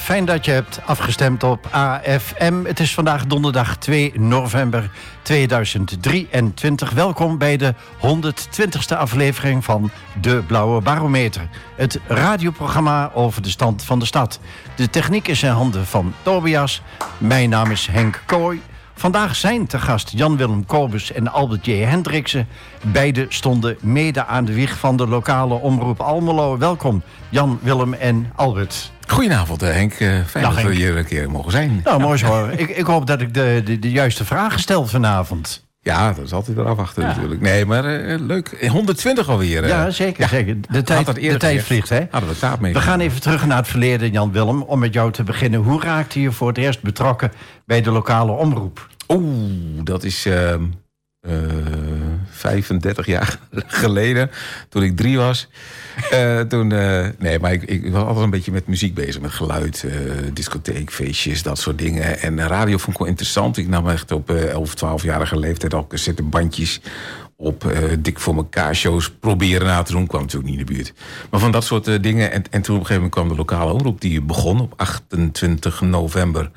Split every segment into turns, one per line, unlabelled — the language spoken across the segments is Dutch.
Uh, fijn dat je hebt afgestemd op AFM. Het is vandaag donderdag 2 november 2023. Welkom bij de 120ste aflevering van De Blauwe Barometer. Het radioprogramma over de stand van de stad. De techniek is in handen van Tobias. Mijn naam is Henk Kooi. Vandaag zijn te gast Jan-Willem Kobus en Albert J. Hendriksen. Beide stonden mede aan de wieg van de lokale omroep Almelo. Welkom Jan, Willem en Albert.
Goedenavond eh, Henk, eh, fijn dat we hier een keer mogen zijn.
Nou, mooi zo. ik, ik hoop dat ik de, de, de juiste vragen stel vanavond.
Ja, dat is altijd weer afwachten natuurlijk. Nee, maar uh, leuk. 120 alweer. Uh.
Ja, zeker. zeker. De tijd, de tijd vliegt, hè?
Hadden we taap mee.
We gaan even terug naar het verleden, Jan Willem. Om met jou te beginnen. Hoe raakte je voor het eerst betrokken bij de lokale omroep?
Oeh, dat is uh, uh, 35 jaar geleden. Toen ik drie was. Uh, toen, uh, nee, maar ik, ik, was altijd een beetje met muziek bezig. Met geluid, discotheek, feestjes, dat soort dingen. En radio vond ik wel interessant. Ik nam echt op 11, 12-jarige leeftijd al bandjes op dik voor elkaar shows proberen na te doen. Kwam natuurlijk niet in de buurt. Maar van dat soort dingen. En, en toen op een gegeven moment kwam de lokale omroep. Die begon op 28 november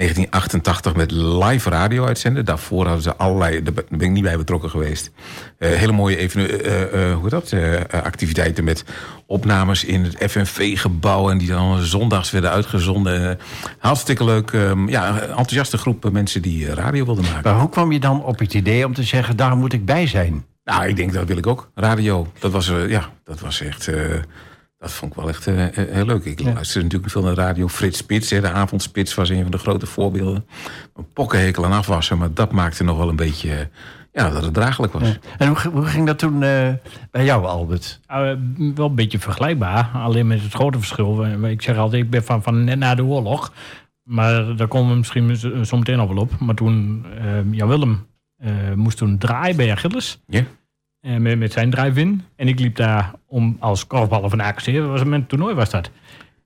1988 met live radio uitzenden. Daarvoor hadden ze allerlei, daar ben ik niet bij betrokken geweest. Uh, hele mooie even, uh, uh, hoe dat, activiteiten met opnames in het FNV-gebouw. En die dan zondags werden uitgezonden. hartstikke leuk. Um, ja, enthousiaste groep mensen die radio wilden maken.
Maar hoe kwam je dan op het idee om te zeggen, daar moet ik bij zijn?
Nou, ik denk dat wil ik ook. Radio. Dat was, ja, dat was echt dat vond ik wel echt uh, heel leuk. Ik ja. luisterde natuurlijk veel naar de radio. Frits Spits, hè, de avondspits, was een van de grote voorbeelden. Een pokkenhekel aan afwassen, maar dat maakte nog wel een beetje... Ja, dat het draaglijk was.
En hoe, hoe, ging dat toen uh, bij jou, Albert?
Uh, wel een beetje vergelijkbaar. Alleen met het grote verschil. Ik zeg altijd, ik ben van, van net na de oorlog. Maar daar komen we misschien zo meteen nog wel op. Maar toen, Jan Willem moest toen draaien bij Achilles.
Ja.
Uh, met, met, zijn drive-in. En ik liep daar om als korfballer van AKC. Dat was een toernooi was dat.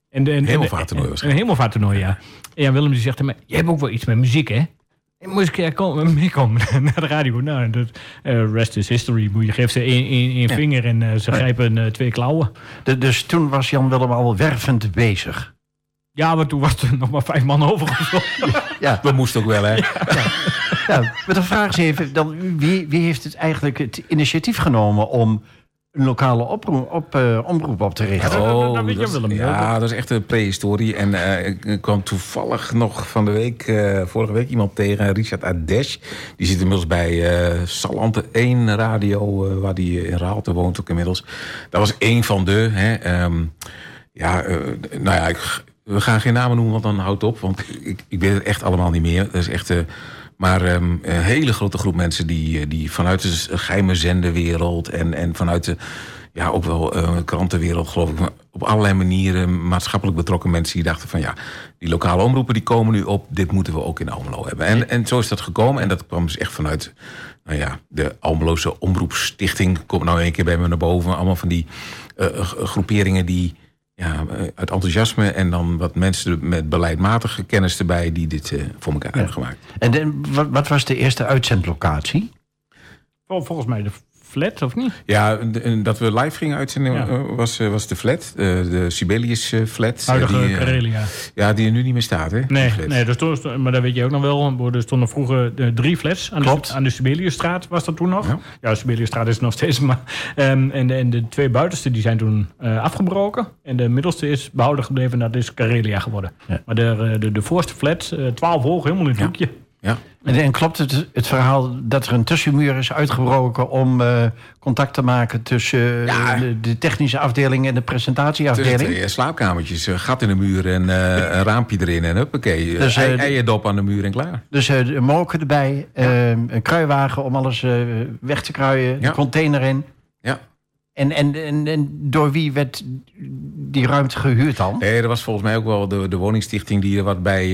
En de, en, hemelvaarttoernooi
was Een hemelvaarttoernooi, ja. En Jan Willem die zegt tegen mij... Jij hebt ook wel iets met muziek, hè? En moest ik komen, meekomen naar de radio. Nou, dat, uh, rest is history. Je geeft ze één, één, één vinger en uh, ze grijpen uh, twee klauwen.
De, dus toen was Jan Willem al wervend bezig?
Ja, maar toen was er nog maar vijf man over.
ja, dat moest ook wel, hè? Ja,
ja. maar de vraag is even, dan, wie, wie heeft het eigenlijk het initiatief genomen om een lokale oproep, op, uh, omroep op te richten.
Oh, dat, dat, dat, ja, dat is echt een prehistorie. En uh, ik kwam toevallig nog van de week, uh, vorige week, iemand tegen, Richard Adesh. Die zit inmiddels bij Salante 1 Radio, waar die in Raalte woont ook inmiddels. Dat was één van de. Hè, um, ja, nou ja, ik, we gaan geen namen noemen, want dan houdt op. Want ik, ik weet het echt allemaal niet meer. Dat is echt... Maar um, een hele grote groep mensen die, eh, die vanuit de geheime zenderwereld... en, en vanuit de, ja, ook wel uh, krantenwereld, geloof ik... op allerlei manieren maatschappelijk betrokken mensen... die dachten van ja, die lokale omroepen die komen nu op... dit moeten we ook in Almelo hebben. En, en zo is dat gekomen. En dat kwam dus echt vanuit nou ja, de Almeloze Omroepstichting. Komt nou een keer bij me naar boven. Allemaal van die uh, groeperingen die ja, uit enthousiasme en dan wat mensen met beleidmatige kennis erbij die dit uh, voor elkaar ja. hebben gemaakt.
En de, wat, wat, was de eerste uitzendlocatie?
Volgens mij de flat, of niet?
Ja, dat we live gingen uitzenden ja. Eh, was, eh, was de flat. de Sibelius flat.
Huidige die, Karelia.
Ja, die er nu niet meer staat, hè?
Nee, nee er stond, maar dat weet je ook nog wel. Er stonden vroeger drie flats aan
Klopt.
de, aan de Sibeliusstraat, was dat toen nog? Ja, ja Sibeliusstraat is nog steeds. Maar, um, en, de, en de twee buitenste die zijn toen uh, afgebroken. En de middelste is behouden gebleven, dat is Karelia geworden. Ja. Maar de, de, de voorste flat, 12 hoog, helemaal in het hoekje.
Ja.
En, en, klopt het, het verhaal dat er een tussenmuur is uitgebroken om uh, contact te maken tussen uh, ja. de, de, technische afdeling en de presentatieafdeling?
Tussen twee slaapkamertjes, een gat in de muur en uh, een raampje erin en huppakee. Dus, ei, eierdop aan de muur en klaar.
Dus een moker erbij, ja. een kruiwagen om alles weg te kruien, de container in. En, en, en, en, door wie werd die ruimte gehuurd dan?
Nee, dat was volgens mij ook wel de, de woningstichting die er wat bij,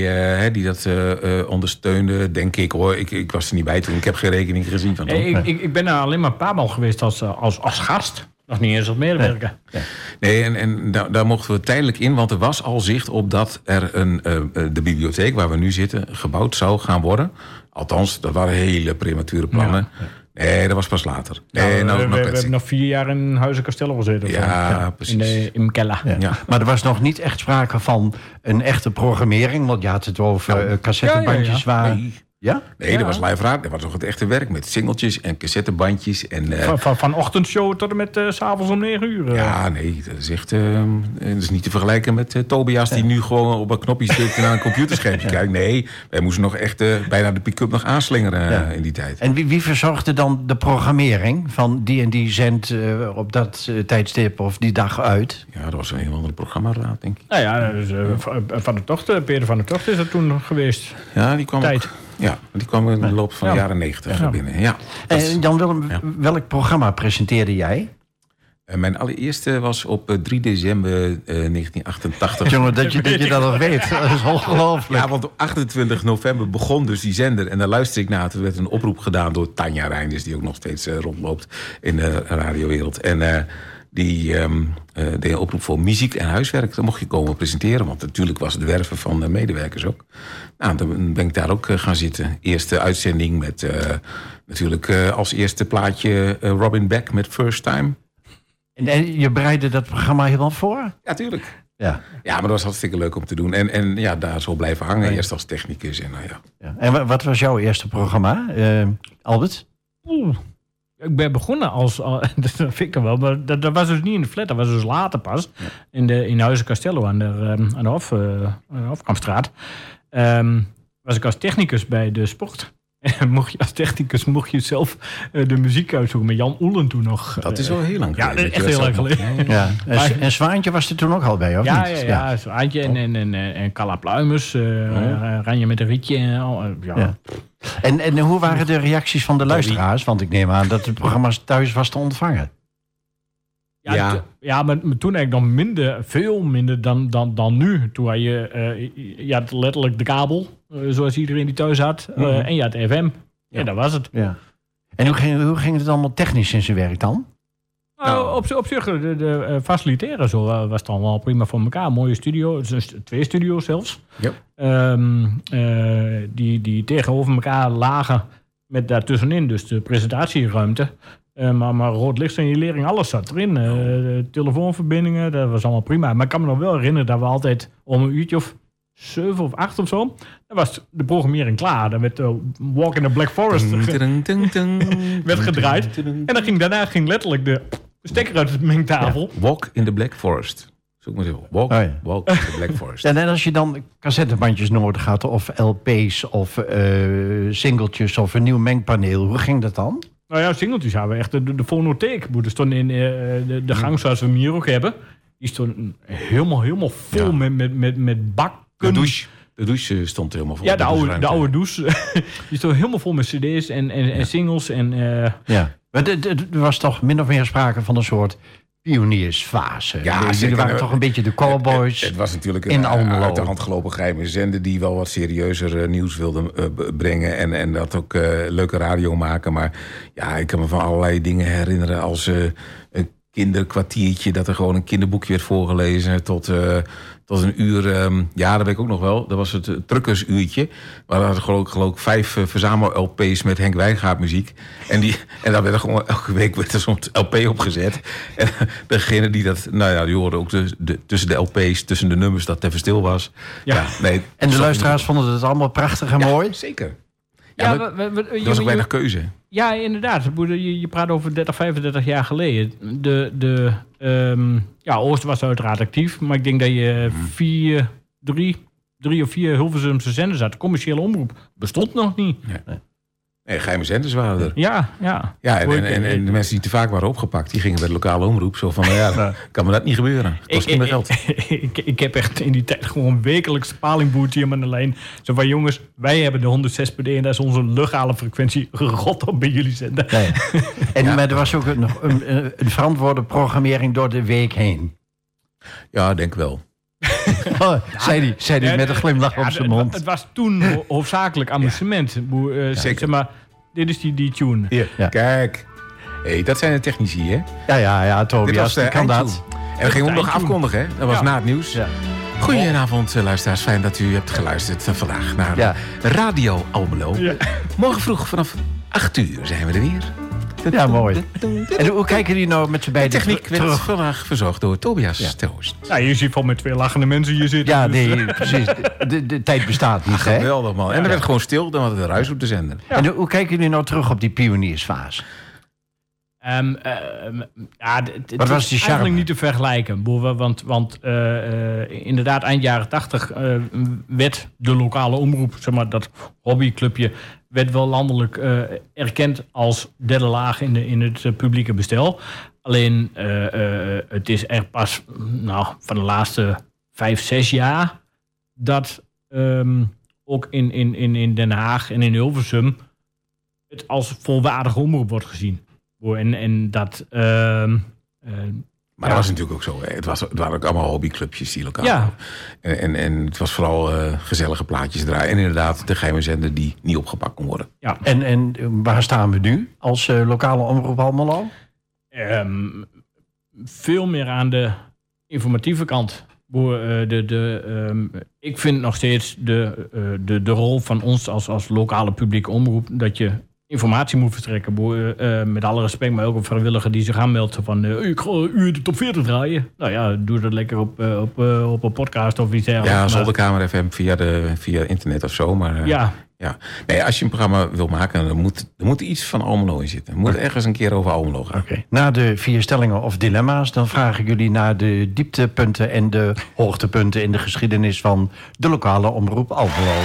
uh, die dat uh, uh, ondersteunde, denk ik hoor. Ik, ik was er niet bij toen, ik heb geen rekening gezien van.
Nee, ik, ik, ik, ben daar alleen maar een paar maal geweest als, als, als gast. Nog niet eens als medewerker.
Nee, nee en, en daar, daar, mochten we tijdelijk in, want er was al zicht op dat er een, de bibliotheek waar we nu zitten gebouwd zou gaan worden. Althans, dat waren hele premature plannen. Ja, ja. Nee, dat was pas later. Nee,
Nou,
nou,
we,
nou,
we- we
Petsy.
hebben nog vier jaar in Huizen Castello gezeten. of
Ja,
zo.
precies.
In, de, in Kella.
Ja.
Ja.
Maar er was nog niet echt sprake van een echte programmering. Want je had het over eh, cassettebandjes
Ja, ja,
waar...
Nee,
Ja?
nee
Ja.
dat was live raad. Dat was toch het echte werk met singeltjes en cassettebandjes. En, eh,
Van, van, van ochtendshow tot en met eh, s s'avonds om 9 uur. eh.
ja, nee, dat is echt eh, dat is niet te vergelijken met Tobias... die nu gewoon op een knopje drukt en naar een computerschermpje kijkt. Nee, wij moesten nog echt eh, bijna de pick-up nog aanslingeren
Ja.
in die tijd.
En wie, wie verzorgde dan de programmering van die en die zendt eh, op dat tijdstip of die dag uit?
Ja, dat was een heel andere programmaraad, denk ik.
Nou ja, dus, eh, van- van de tocht, Peter van der Tocht is dat toen geweest.
Ja, die kwam,
Tijd.
ook- ja, die kwam in de loop van de
Ja.
jaren negentig binnen. Ja.
En Jan Willem, welk programma presenteerde jij?
En mijn allereerste was op eh, 3 december eh, 1988.
Jongen, dat je dat, je dat nog weet. Dat is ongelooflijk.
Ja, want op 28 november begon dus die zender. En daar luisterde ik naar. Toen werd een oproep gedaan door Tanja Reinders... die ook nog steeds eh, rondloopt in de radiowereld. En eh, die ehm, eh, deed een oproep voor muziek en huiswerk. Dan mocht je komen presenteren. Want natuurlijk was het werven van eh, medewerkers ook. Nou, dan ben ik daar ook eh, gaan zitten. Eerste uitzending met eh, natuurlijk eh, als eerste plaatje Robin Beck met First Time.
En, en je bereidde dat programma helemaal voor?
Ja, tuurlijk.
Ja.
Ja, maar dat was hartstikke leuk om te doen. En, en ja, daar zo blijven hangen.
Ja.
Eerst als technicus en nou ja.
ja. En wa- wat was jouw eerste programma, Albert?
Oeh. Ik ben begonnen als, al- dat vind ik dan wel, maar dat, dat was dus niet in de flat, dat was dus later pas. In, de, in Huizen Castello aan de, ehm, aan de, Hof, eh, aan de Hofkampstraat. Ehm, was ik als technicus bij de sport. En mocht je als technicus mocht je zelf eh, de muziek uitzoeken met Jan Oelen toen nog.
Dat is
Eh,
wel heel lang
Ja,
geleden.
is echt heel lang geleden.
Ja. En, en Zwaantje was er toen ook al bij, of
Ja,
niet?
ja, ja, Zwaantje en, en, en, en Calla Pluimers, eh Ranje met een rietje. En, al, eh, ja.
Ja. En, en hoe waren de reacties van de luisteraars? Want ik neem aan dat het programma thuis was te ontvangen.
Ja,
Ja.
maar, maar toen eigenlijk nog minder, veel minder dan, dan, dan nu. Toen had je, je had letterlijk de kabel, eh, zoals iedereen die thuis had. eh,
Mhm.
en je had FM. Ja, dat was het.
Ja. En hoe ging, hoe ging het allemaal technisch in zijn werk dan?
Nou, op, zi- op zich, de, de faciliteren zo was dan wel prima voor elkaar. Mooie studio, twee studio's zelfs.
Yep.
Ehm, eh, die, die tegenover elkaar lagen met daartussenin dus de presentatieruimte. Eh, maar, maar rood lichtsignalering, alles zat erin. Eh, telefoonverbindingen, dat was allemaal prima. Maar ik kan me nog wel herinneren dat we altijd om een uurtje of zeven of acht of zo... dan was de programmering klaar. Dan werd de Walk in the Black Forest werd gedraaid. En dan ging, daarna ging letterlijk de stekker uit de mengtafel.
Walk in the Black Forest. Zoek maar op. Walk,
Oh ja.
walk in the Black Forest.
En, en als je dan cassettebandjes nodig had, of LP's, of eh singeltjes, of een nieuw mengpaneel, hoe ging dat dan?
Nou ja, singeltjes hadden we echt. De, de, de fonotheek die stond in eh, de, de gang zoals we hem hier ook hebben. Die stond helemaal, helemaal vol
Ja.
met, met, met, met bakken.
De douche, de douche eh, stond helemaal vol.
Ja, de oude, de oude douche. die stond helemaal vol met cd's en, en, en singles. En, eh,
Ja. Maar er was toch min of meer sprake van een soort pioniersfase.
Ja,
Jullie waren toch een beetje de cowboys.
Het, het was natuurlijk
in
een
Almelo.
uit de hand gelopen geheime zender... die wel wat serieuzer eh, nieuws wilde eh, brengen. En, en dat ook eh, leuke radio maken. Maar ja, ik kan me van allerlei dingen herinneren als... eh, een kinderkwartiertje, dat er gewoon een kinderboekje werd voorgelezen... tot, eh, tot een uur, ehm, ja, dat weet ik ook nog wel. Dat was het uh, truckersuurtje. Maar we hadden geloof, geloof ik vijf eh, verzamel-LP's met Henk Wijngaard muziek. En, die, en daar werd er gewoon elke week werd er zo'n LP opgezet. En degene die dat, nou ja, die hoorde ook de, de- tussen de LP's, tussen de nummers, dat even stil was.
Ja.
nee,
en de luisteraars vonden het allemaal prachtig en
Ja,
mooi.
Zeker. Ja,
ja, we- we- we-
er was ook weinig keuze.
Ja, inderdaad. Je, je praat over 30, 35 jaar geleden. De, de, ehm, ja, Oost was uiteraard actief. Maar ik denk dat je vier, drie, drie of vier Hilversumse zenders had. De commerciële omroep bestond nog niet.
Nee, geheime zenders waren er.
Ja, ja.
Ja, en, en,
ik-
en, en de mensen die te vaak waren opgepakt, die gingen bij de lokale omroep. Zo van, nou ja, kan me dat niet gebeuren. Het kost
Ik,
niet meer
ik,
geld.
ik, ik heb echt in die tijd gewoon wekelijks palingboertje in mijn lijn. Zo van, jongens, wij hebben de 106 PD en dat is onze legale frequentie. Rot op bij jullie zender.
Nee. En, Maar er was ook een, nog een, een verantwoorde programmering door de week heen.
Ja, denk wel.
Oh, zei hij zei die met een glimlach op zijn mond.
Het was toen ho- hoofdzakelijk amusement. Boe- eh,
Zeker.
Zeg maar, dit is die, die tune.
Hier, kijk. hey, dat zijn de technici, hè?
Ja, ja, ja, Tobias,
was
die
de
kan dat.
En we gingen hem nog afkondigen, hè? Dat was na het nieuws. Goedenavond, eh, luisteraars. Fijn dat u hebt geluisterd eh, vandaag naar. Radio Almelo. Morgen vroeg vanaf 8 uur zijn we er weer.
Ja, mooi. En hoe kijken jullie nou met z'n
De
beiden
techniek werd
terug?
vandaag verzorgd door Tobias.
Ja, je ziet vol met twee lachende mensen hier zitten.
Ja,
dus,
nee, precies. De, de, tijd bestaat niet, hè?
Geweldig man. En er werd gewoon stil, dan hadden we ruis op de zender.
En hoe kijken jullie nou terug op die pioniersfase?
Ja, het
Wat was
is
die charme?
eigenlijk niet te vergelijken. Want, want eh, eh, inderdaad, eind jaren tachtig eh, werd de lokale omroep, zeg maar, dat hobbyclubje, werd wel landelijk erkend als derde laag in, de, in het publieke bestel. Alleen, het is er pas nou, van de laatste vijf, zes jaar dat ehm, ook in, in, in Den Haag en in Hilversum het als volwaardige omroep wordt gezien. En, en dat. ehm, eh,
Maar
Ja.
dat was natuurlijk ook zo. Hè. Het, was, het waren ook allemaal hobbyclubjes die lokaal.
Ja.
En, en, en het was vooral eh, gezellige plaatjes draaien. En inderdaad de geheime zender die niet opgepakt kon worden.
ja,
En, en waar staan we nu als eh, lokale omroep Almelo?
ehm, veel meer aan de informatieve kant. Eh, de, de, ehm, ik vind nog steeds de, eh, de, de rol van ons als, als lokale publieke omroep dat je informatie moet verstrekken. Boer, eh, met alle respect, maar ook een vrijwilliger die zich aanmeldt van eh, ik ga u de top 40 draaien. Nou ja, doe dat lekker op, eh, op, eh, op een podcast of iets dergelijks.
Ja,
Maar-
zolderkamer FM via, de, via internet of zo. Maar eh,
Ja,
ja. Nee, als je een programma wil maken, dan moet er moet iets van Almelo in zitten. Er moet ergens een keer over Almelo gaan.
Oké. Na de vier stellingen of dilemma's, dan vraag ik jullie naar de dieptepunten en de hoogtepunten in de geschiedenis van de lokale omroep Almelo.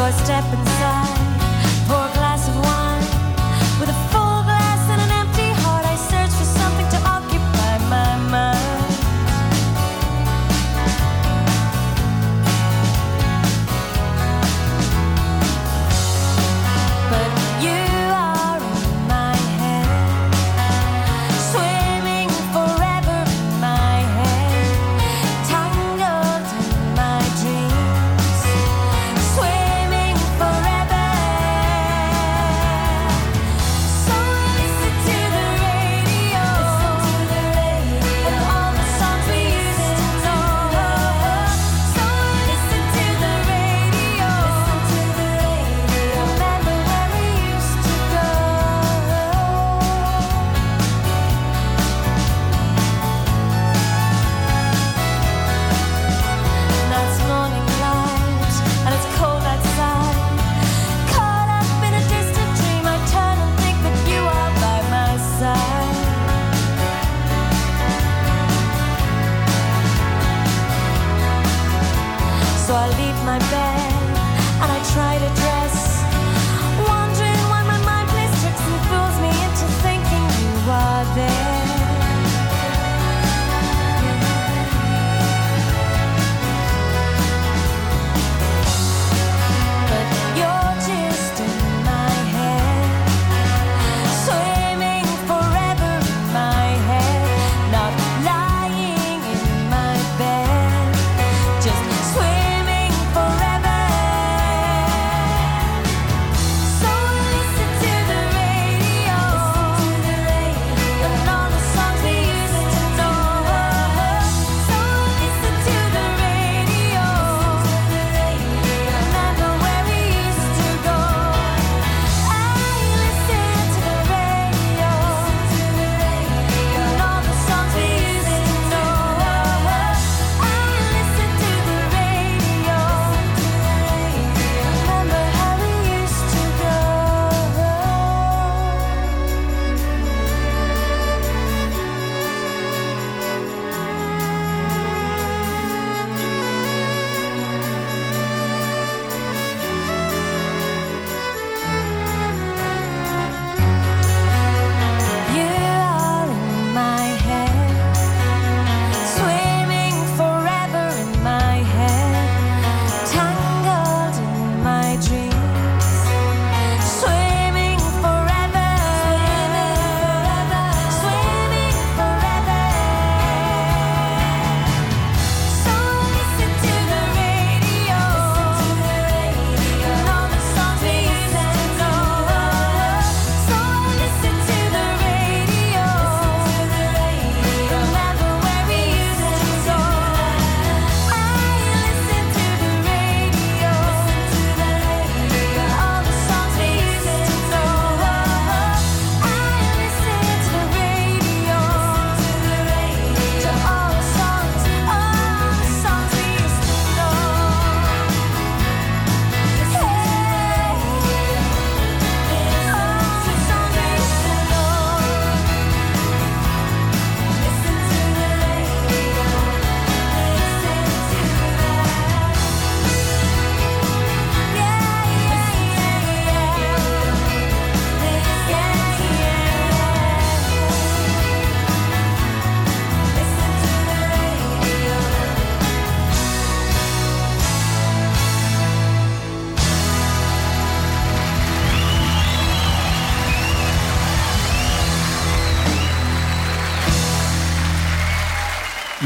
So I step inside,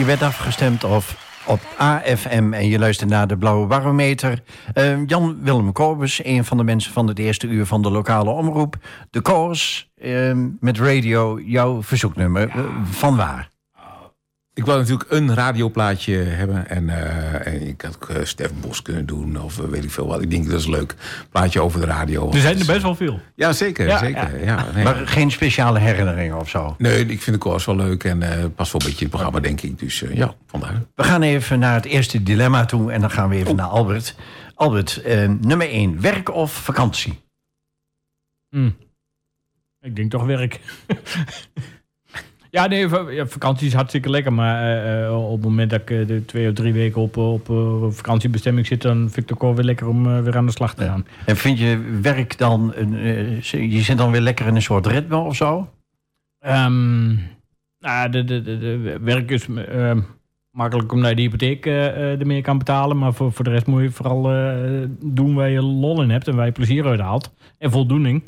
Werd afgestemd op, op AFM en je luistert naar de Blauwe Barometer. Eh, Jan-Willem Kobus, een van de mensen van het eerste uur van de lokale omroep. De Koors, eh, met radio, jouw verzoeknummer. Van waar?
Ik wou natuurlijk een radioplaatje hebben. En, eh, en ik had ook eh, Stef Bos kunnen doen. Of eh, weet ik veel wat. Ik denk dat is leuk. Plaatje over de radio.
Er zijn er best wel veel.
Ja, zeker.
Ja,
zeker. Ja. nee.
Maar geen speciale herinneringen of zo?
nee, ik vind de koers wel leuk. En eh past wel een beetje in het programma, denk ik. Dus eh, ja, vandaar.
We gaan even naar het eerste dilemma toe en dan gaan we even naar Albert. Albert, eh, nummer 1, werk of vakantie?
Hm. Ik denk toch werk. ja, nee, vakantie is hartstikke lekker. Maar eh, eh, op het moment dat ik de twee of drie weken op, op vakantiebestemming zit... dan vind ik het ook wel weer lekker om weer aan de slag te gaan.
En vind je werk dan, je zit dan weer lekker in een soort ritme of zo?
Ehm, nou, de, de, de, de werk is makkelijk omdat je de hypotheek eh, eh, ermee kan betalen. Maar voor, voor de rest moet je vooral eh, doen waar je lol in hebt en waar je plezier uit haalt. En voldoening.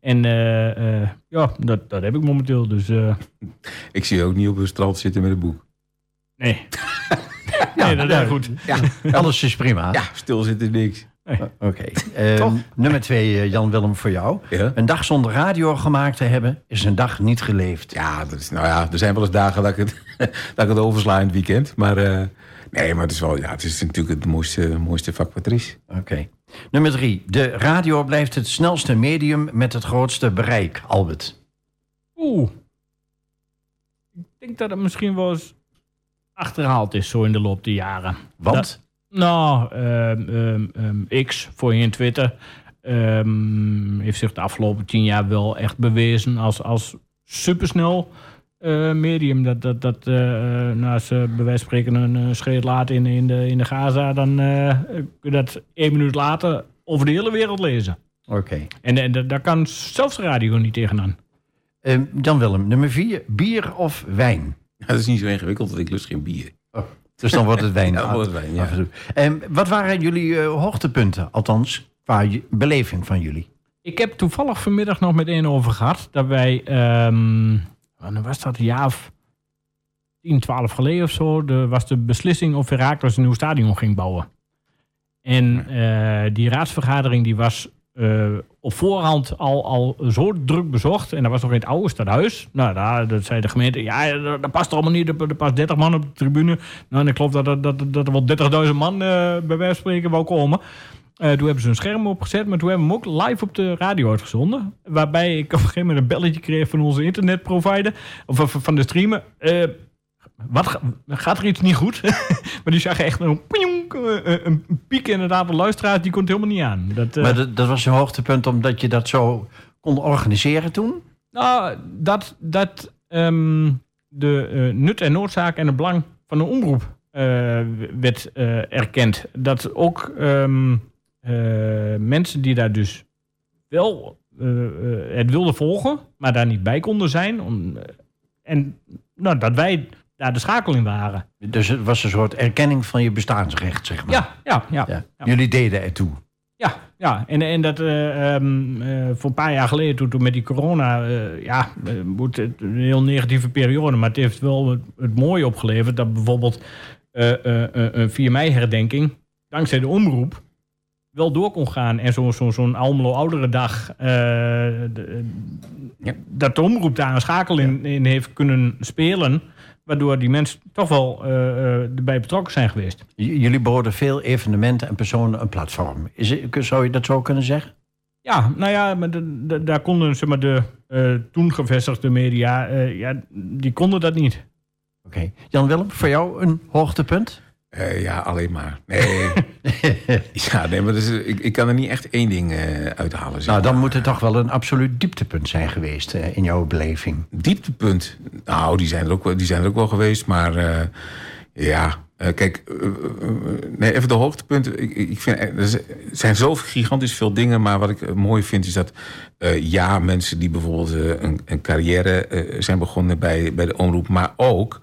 En eh, eh, ja, dat, dat heb ik momenteel. Dus eh,
Ik zie je ook niet op een strand zitten met een boek.
nee. nee, dat is
ja.
goed.
Alles is prima.
Ja, stil zitten niks.
Oké. Eh, nummer 2, Jan Willem, voor jou.
Ja?
Een dag zonder radio gemaakt te hebben, is een dag niet geleefd.
Ja, dat is, nou ja, er zijn wel eens dagen dat ik het, dat ik het oversla in het weekend. Maar eh, nee, maar het is, wel, ja, het is natuurlijk het mooiste, mooiste vak wat er is.
Oké. Nummer 3, de radio blijft het snelste medium met het grootste bereik. Albert.
Oeh. Ik denk dat het misschien wel eens achterhaald is zo in de loop der jaren.
Want?
Dat- nou, ehm, ehm, ehm, X, voorheen Twitter, ehm, heeft zich de afgelopen tien jaar wel echt bewezen als, als supersnel eh, medium. Dat, dat, dat nou, als ze bij wijze van spreken een uh, scheet laat in, in, de, in de Gaza, dan eh, kun je dat één minuut later over de hele wereld lezen.
Oké.
En, en da- daar kan zelfs de radio niet tegenaan.
Jan Willem, nummer 4, bier of wijn?
Ja, dat is niet zo ingewikkeld, want ik lust geen bier.
Dus dan wordt het wijn.
Ja, dan wordt het wijn, ja.
af en toe. En wat waren jullie eh, hoogtepunten, althans, qua je- beleving van jullie?
Ik heb toevallig vanmiddag nog met een over gehad. Dat wij, ehm wanneer was dat, een jaar of 10, 12 geleden of zo. De, was de beslissing of Herakles een nieuw stadion ging bouwen. En eh, die raadsvergadering die was op voorhand al, al zo druk bezocht. En dat was nog in het oude stadhuis. Nou, daar dat zei de gemeente, ja, dat, dat past allemaal niet. Er, er past 30 man op de tribune. Nou, en ik geloof dat, dat, dat, dat er wel 30.000 man eh, bij wijze spreken wou komen. Eh, toen hebben ze een scherm opgezet, maar toen hebben we hem ook live op de radio uitgezonden. Waarbij ik op een gegeven moment een belletje kreeg van onze internetprovider, of van de streamer. Eh, wat ga- gaat er iets niet goed? maar die zag echt een, pionk, eh, een piek inderdaad de luisteraars, die kon het helemaal niet aan. Dat, eh,
Maar dat, dat was een hoogtepunt omdat je dat zo kon organiseren toen?
Nou, dat, dat ehm, de eh, nut en noodzaak en het belang van de omroep eh, werd eh, erkend. Dat ook ehm, eh, mensen die daar dus wel eh, eh, het wilden volgen, maar daar niet bij konden zijn. Om, eh, en nou, dat wij daar de schakeling waren.
Dus het was een soort erkenning van je bestaansrecht, zeg maar.
Ja, ja, ja.
Ja.
ja.
Jullie deden ertoe.
Ja, ja. En, en dat eh, ehm, eh, voor een paar jaar geleden, toen, toen met die corona, eh, ja, moet het een heel negatieve periode. Maar het heeft wel het, het mooie opgeleverd dat bijvoorbeeld een 4 mei herdenking, dankzij de omroep, wel door kon gaan. En zo'n zo, zo'n Almelo Ouderendag, de-
Ja.
dat de omroep daar een schakel in, in heeft kunnen spelen. Waardoor die mensen toch wel eh, eh, erbij betrokken zijn geweest.
J- jullie boden veel evenementen en personen een platform. Is het, zou je dat zo kunnen zeggen?
Ja, nou ja, maar de- de- daar konden zeg maar, de eh, toen gevestigde media, ja, die konden dat niet.
Oké. Jan-Willem, voor jou een hoogtepunt?
Eh, ja, alleen maar. Nee. ja, nee, maar is, ik, ik kan er niet echt één ding eh, uithalen.
Nou, dan moet het toch wel een absoluut dieptepunt zijn geweest eh, in jouw beleving.
Dieptepunt. Nou, die zijn er ook, wel- die zijn er ook wel geweest. Maar ja, kijk. nee, even de hoogtepunten. Ik, ik vind, er zijn zo gigantisch veel dingen. Maar wat ik mooi vind is dat. ja, mensen die bijvoorbeeld een, een carrière zijn begonnen bij, bij de omroep. Maar ook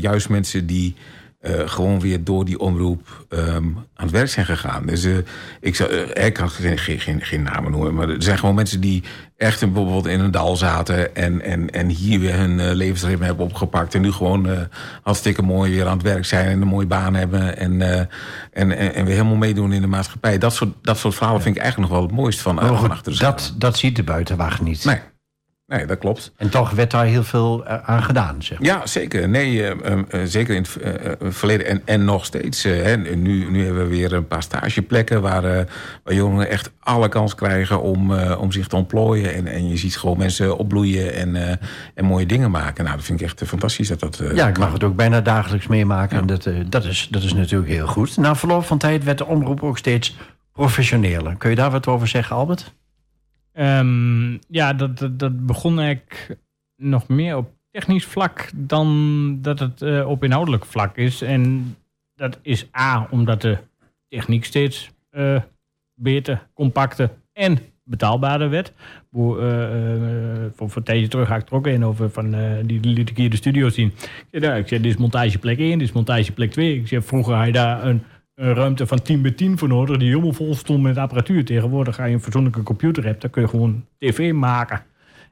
juist mensen die. Eh, gewoon weer door die omroep ehm, aan het werk zijn gegaan. Dus eh, ik, zou, eh, ik kan geen, geen, geen, namen noemen, maar er zijn gewoon mensen die echt in, bijvoorbeeld in een dal zaten en, en, en hier weer hun levensritme hebben opgepakt. En nu gewoon hartstikke mooi weer aan het werk zijn en een mooie baan hebben. En, en, en, en, weer helemaal meedoen in de maatschappij. Dat soort, dat soort verhalen vind ik eigenlijk nog wel het mooist van, van achter
dat, dat ziet de buitenwacht niet.
Nee. Nee, dat klopt.
En toch werd daar heel veel aan gedaan, zeg maar.
Ja, zeker. Nee, uh, uh, zeker in het uh, verleden en, en nog steeds. Hè. Nu, nu hebben we weer een paar stageplekken... waar, waar jongeren echt alle kans krijgen om, om zich te ontplooien. En, en je ziet gewoon mensen opbloeien en, en mooie dingen maken. Nou, dat vind ik echt fantastisch dat dat...
ja, ik mag het ook bijna dagelijks meemaken. Ja. En dat, dat, is, dat is natuurlijk heel goed. Na verloop van tijd werd de omroep ook steeds professioneler. Kun je daar wat over zeggen, Albert?
Um, ja, dat, dat, begon eigenlijk nog meer op technisch vlak dan dat het uh, op inhoudelijk vlak is. En dat is A, omdat de techniek steeds uh, beter, compacter en betaalbaarder werd. Voor, uh, voor, voor een tijdje terug ga ik er ook over van die liet ik hier de studio zien. Ik zei, ik zei, dit is montageplek 1, dit is montageplek 2. Ik zei, vroeger had je daar een een ruimte van 10 bij 10 voor nodig, die helemaal vol stond met apparatuur. Tegenwoordig ga je een fatsoenlijke computer hebt, dan kun je gewoon tv maken.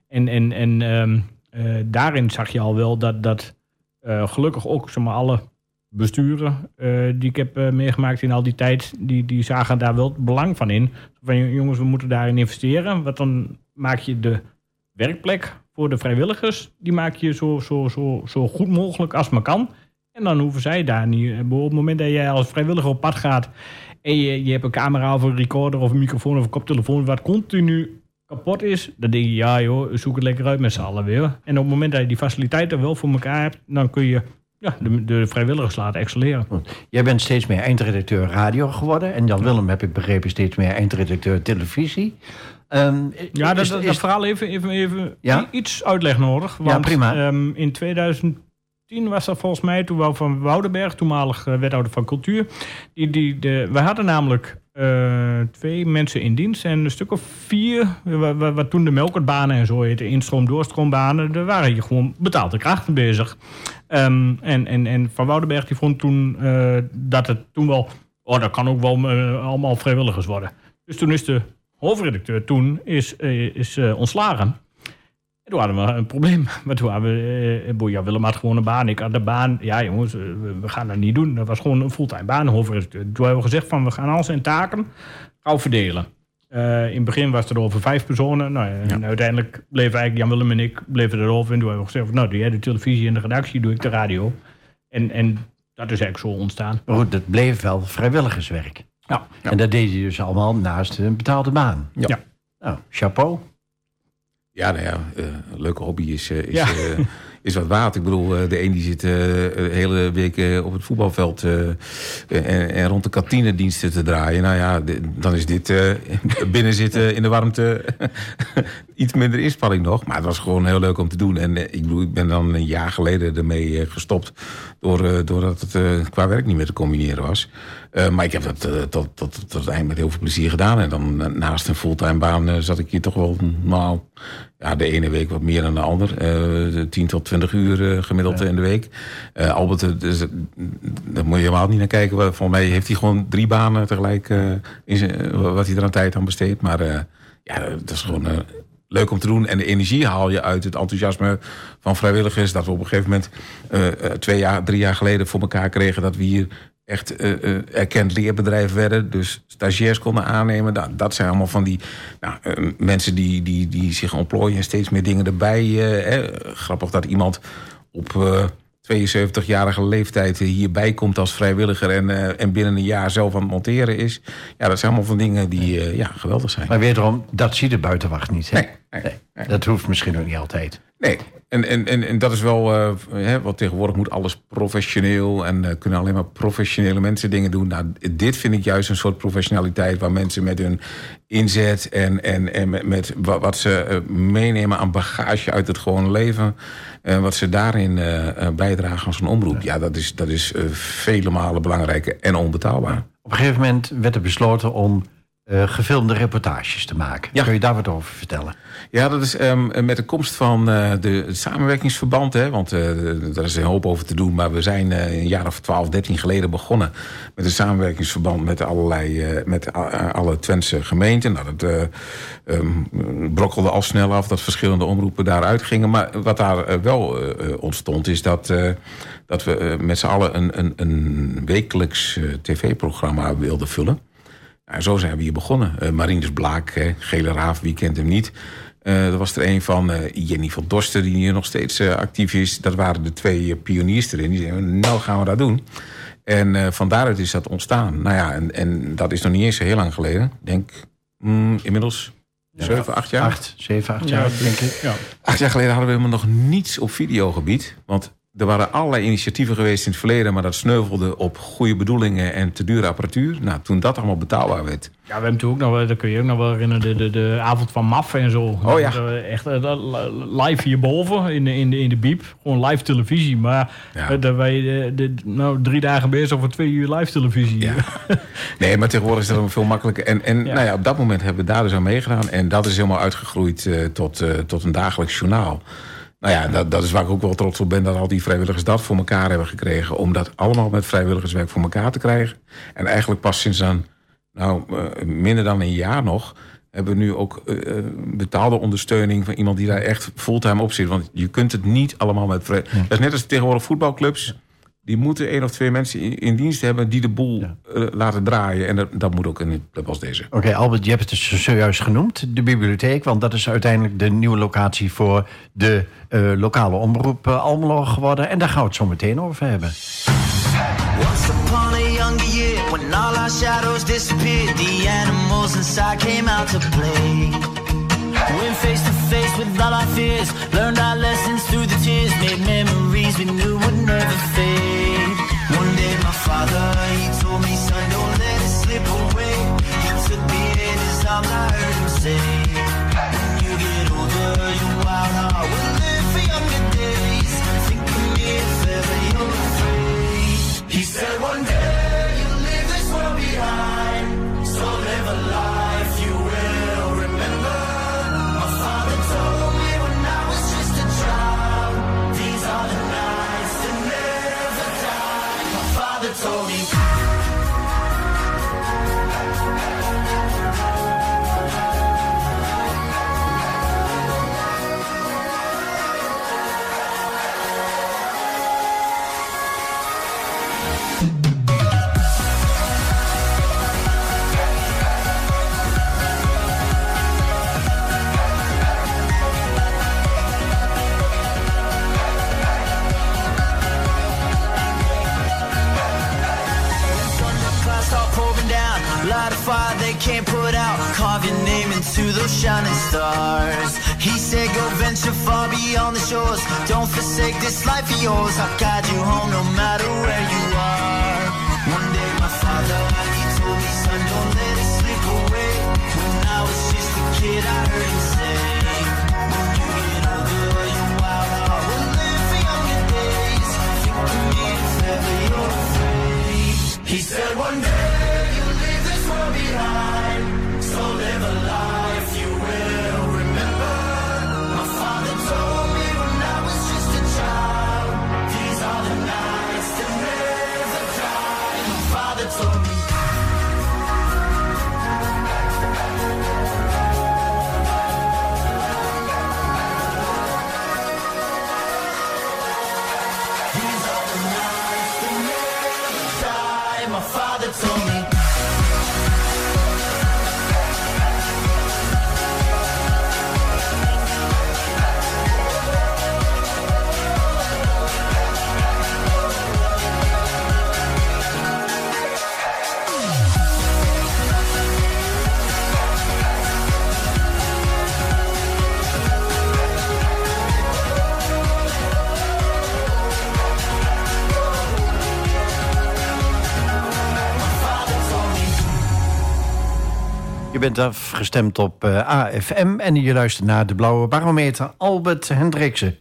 En, en, en um, uh, daarin zag je al wel dat, dat uh, gelukkig ook zeg maar, alle besturen uh, die ik heb meegemaakt in al die tijd, die, die zagen daar wel het belang van in. Van jongens, we moeten daarin investeren, want dan maak je de werkplek voor de vrijwilligers, die maak je zo, zo, zo, zo goed mogelijk als maar kan. En dan hoeven zij daar niet. Op het moment dat jij als vrijwilliger op pad gaat en je, je hebt een camera of een recorder of een microfoon of een koptelefoon wat continu kapot is, dan denk je, ja joh, zoek het lekker uit met z'n allen weer. En op het moment dat je die faciliteiten wel voor elkaar hebt, dan kun je ja, de, de vrijwilligers laten excelleren.
Jij bent steeds meer eindredacteur radio geworden. En Jan Willem, heb ik begrepen, steeds meer eindredacteur televisie.
Um, ja, dat, is, dat, dat verhaal even, even, even ja? iets uitleg nodig. Want,
ja, prima.
Um, in 2000 2010 was dat volgens mij, toen wel van Woudenberg, toenmalig uh, wethouder van cultuur. Die, die, de, we hadden namelijk uh, twee mensen in dienst en een stuk of vier, wat, wat toen de melkertbanen en zo heette, instroom, doorstroombanen, daar waren hier gewoon betaalde krachten bezig. Um, en, en, en Van Woudenberg die vond toen dat het toen wel, oh dat kan ook wel allemaal vrijwilligers worden. Dus toen is de hoofdredacteur toen is, is ontslagen. En toen hadden we een probleem. Maar toen hadden we, uh, Boja Willem had gewoon een baan. Ik had de baan. Ja jongens, we, we gaan dat niet doen. Dat was gewoon een fulltime baan. Toen hebben we gezegd van, we gaan al zijn taken gauw verdelen. Uh, in het begin was het over vijf personen. Nou, en uiteindelijk bleven eigenlijk Jan Willem en ik bleven erover. En toen hebben we gezegd, van, nou doe jij de televisie en de redactie, doe ik de radio. En, en dat is eigenlijk zo ontstaan.
Maar goed, dat bleef wel vrijwilligerswerk.
Ja.
ja. En dat deed je dus allemaal naast een betaalde baan.
Ja. ja.
Nou, chapeau.
Ja, nou ja, uh, een leuke hobby is, uh, is, ja. Is wat waard. Ik bedoel, de een die zit de hele week op het voetbalveld en, rond de kantinediensten te draaien. Nou ja, dan is dit binnen zitten in de warmte iets minder inspanning nog. Maar het was gewoon heel leuk om te doen. En ik bedoel, ik ben dan een jaar geleden ermee gestopt. Door, doordat het qua werk niet meer te combineren was. Maar ik heb dat uh, tot, tot, tot het eind met heel veel plezier gedaan. En dan naast een fulltime baan zat ik hier toch wel, nou, ja, de ene week wat meer dan de ander. 10 tot 20 uur gemiddeld ja. in de week. Albert, dus, daar moet je helemaal niet naar kijken. Volgens mij heeft hij gewoon drie banen tegelijk, in zijn, wat hij er aan tijd aan besteedt. Maar ja, dat is gewoon leuk om te doen. En de energie haal je uit het enthousiasme van vrijwilligers. Dat we op een gegeven moment, uh, twee jaar, drie jaar geleden voor elkaar kregen... dat we hier echt uh, uh, erkend leerbedrijf werden. Dus stagiairs konden aannemen. Nou, dat zijn allemaal van die nou, uh, mensen die, die, die zich ontplooien... en steeds meer dingen erbij. grappig dat iemand op 72-jarige leeftijd hierbij komt als vrijwilliger... En, en binnen een jaar zelf aan het monteren is. Ja, dat zijn allemaal van dingen die ja, geweldig zijn.
Maar wederom, dat zie de buitenwacht niet. Hè?
Nee, nee,
nee. nee, Dat hoeft misschien ook niet altijd.
Nee, en, en, en, en dat is wel, uh, wat tegenwoordig moet alles professioneel en uh, kunnen alleen maar professionele mensen dingen doen. Nou, dit vind ik juist een soort professionaliteit waar mensen met hun inzet en, en, en met, wat ze uh, meenemen aan bagage uit het gewone leven, wat ze daarin bijdragen als een omroep. Ja, dat is, dat is vele malen belangrijker en onbetaalbaar.
Op een gegeven moment werd er besloten om eh, gefilmde reportages te maken.
Ja.
Kun je daar wat over vertellen?
Ja, dat is ehm, met de komst van eh, de, het samenwerkingsverband. Hè, want eh, daar is een hoop over te doen. Maar we zijn een jaar of 12, 13 geleden begonnen met een samenwerkingsverband met allerlei met alle Twentse gemeenten. Nou, dat eh, ehm, brokkelde al snel af dat verschillende omroepen daaruit gingen. Maar wat daar wel ontstond, is dat, dat we met z'n allen een, een, een wekelijks tv-programma wilden vullen. Nou, zo zijn we hier begonnen. Uh, Marinus Blaak, hè, Gele Raaf, wie kent hem niet. Eh er was er een van eh, Jenny van Dorster, die hier nog steeds eh, actief is. Dat waren de twee pioniers erin. Die zeiden, nou gaan we dat doen. En eh, van daaruit is dat ontstaan. Nou ja, en, en dat is nog niet eens zo heel lang geleden. Ik denk mm, inmiddels zeven, acht jaar.
Acht, zeven, acht jaar, denk ik.
Ja.
Acht jaar geleden hadden we helemaal nog niets op videogebied. Want er waren allerlei initiatieven geweest in het verleden... maar dat sneuvelde op goede bedoelingen en te dure apparatuur. Nou, toen dat allemaal betaalbaar werd...
Ja, we hebben natuurlijk ook nog, wel- dat kun je ook nog wel herinneren, de, de, de avond van MAF en zo.
Oh ja.
Echt eh, live hierboven in de, in, de, in de biep. Gewoon live televisie. Maar
Ja.
eh, dat wij eh, de, nou, drie dagen bezig voor twee uur live televisie.
Ja. Nee, maar tegenwoordig is dat veel makkelijker. En, en
Ja.
Nou ja, op dat moment hebben we daar dus aan meegedaan. En dat is helemaal uitgegroeid tot, tot een dagelijks journaal. Nou ja, dat, dat is waar ik ook wel trots op ben... dat al die vrijwilligers dat voor elkaar hebben gekregen... om dat allemaal met vrijwilligerswerk voor elkaar te krijgen. En eigenlijk pas sinds dan, nou, eh, minder dan een jaar nog... hebben we nu ook eh, eh, betaalde ondersteuning van iemand die daar echt fulltime op zit. Want je kunt het niet allemaal met... vrij- Dat is net als tegenwoordig voetbalclubs... Die moeten één of twee mensen in, in dienst hebben die de boel eh, laten draaien. En dat, dat moet ook in een club als deze.
Oké, Albert, je hebt het dus zojuist genoemd, de bibliotheek. Want dat is uiteindelijk de nieuwe locatie voor de eh, lokale omroep eh, Almelo geworden. En daar gaan we het zo meteen over hebben.
Once upon a younger year, when all our shadows disappeared, the animals inside came out to play. Went face to face with all our fears, learned our lessons through the tears, made memories we knew would never fade. One day my father, he told me, son, don't let it slip away. He took me in his arms, I heard him say,
bent afgestemd op eh, AFM en je luistert naar de Blauwe Barometer. Albert Hendriksen.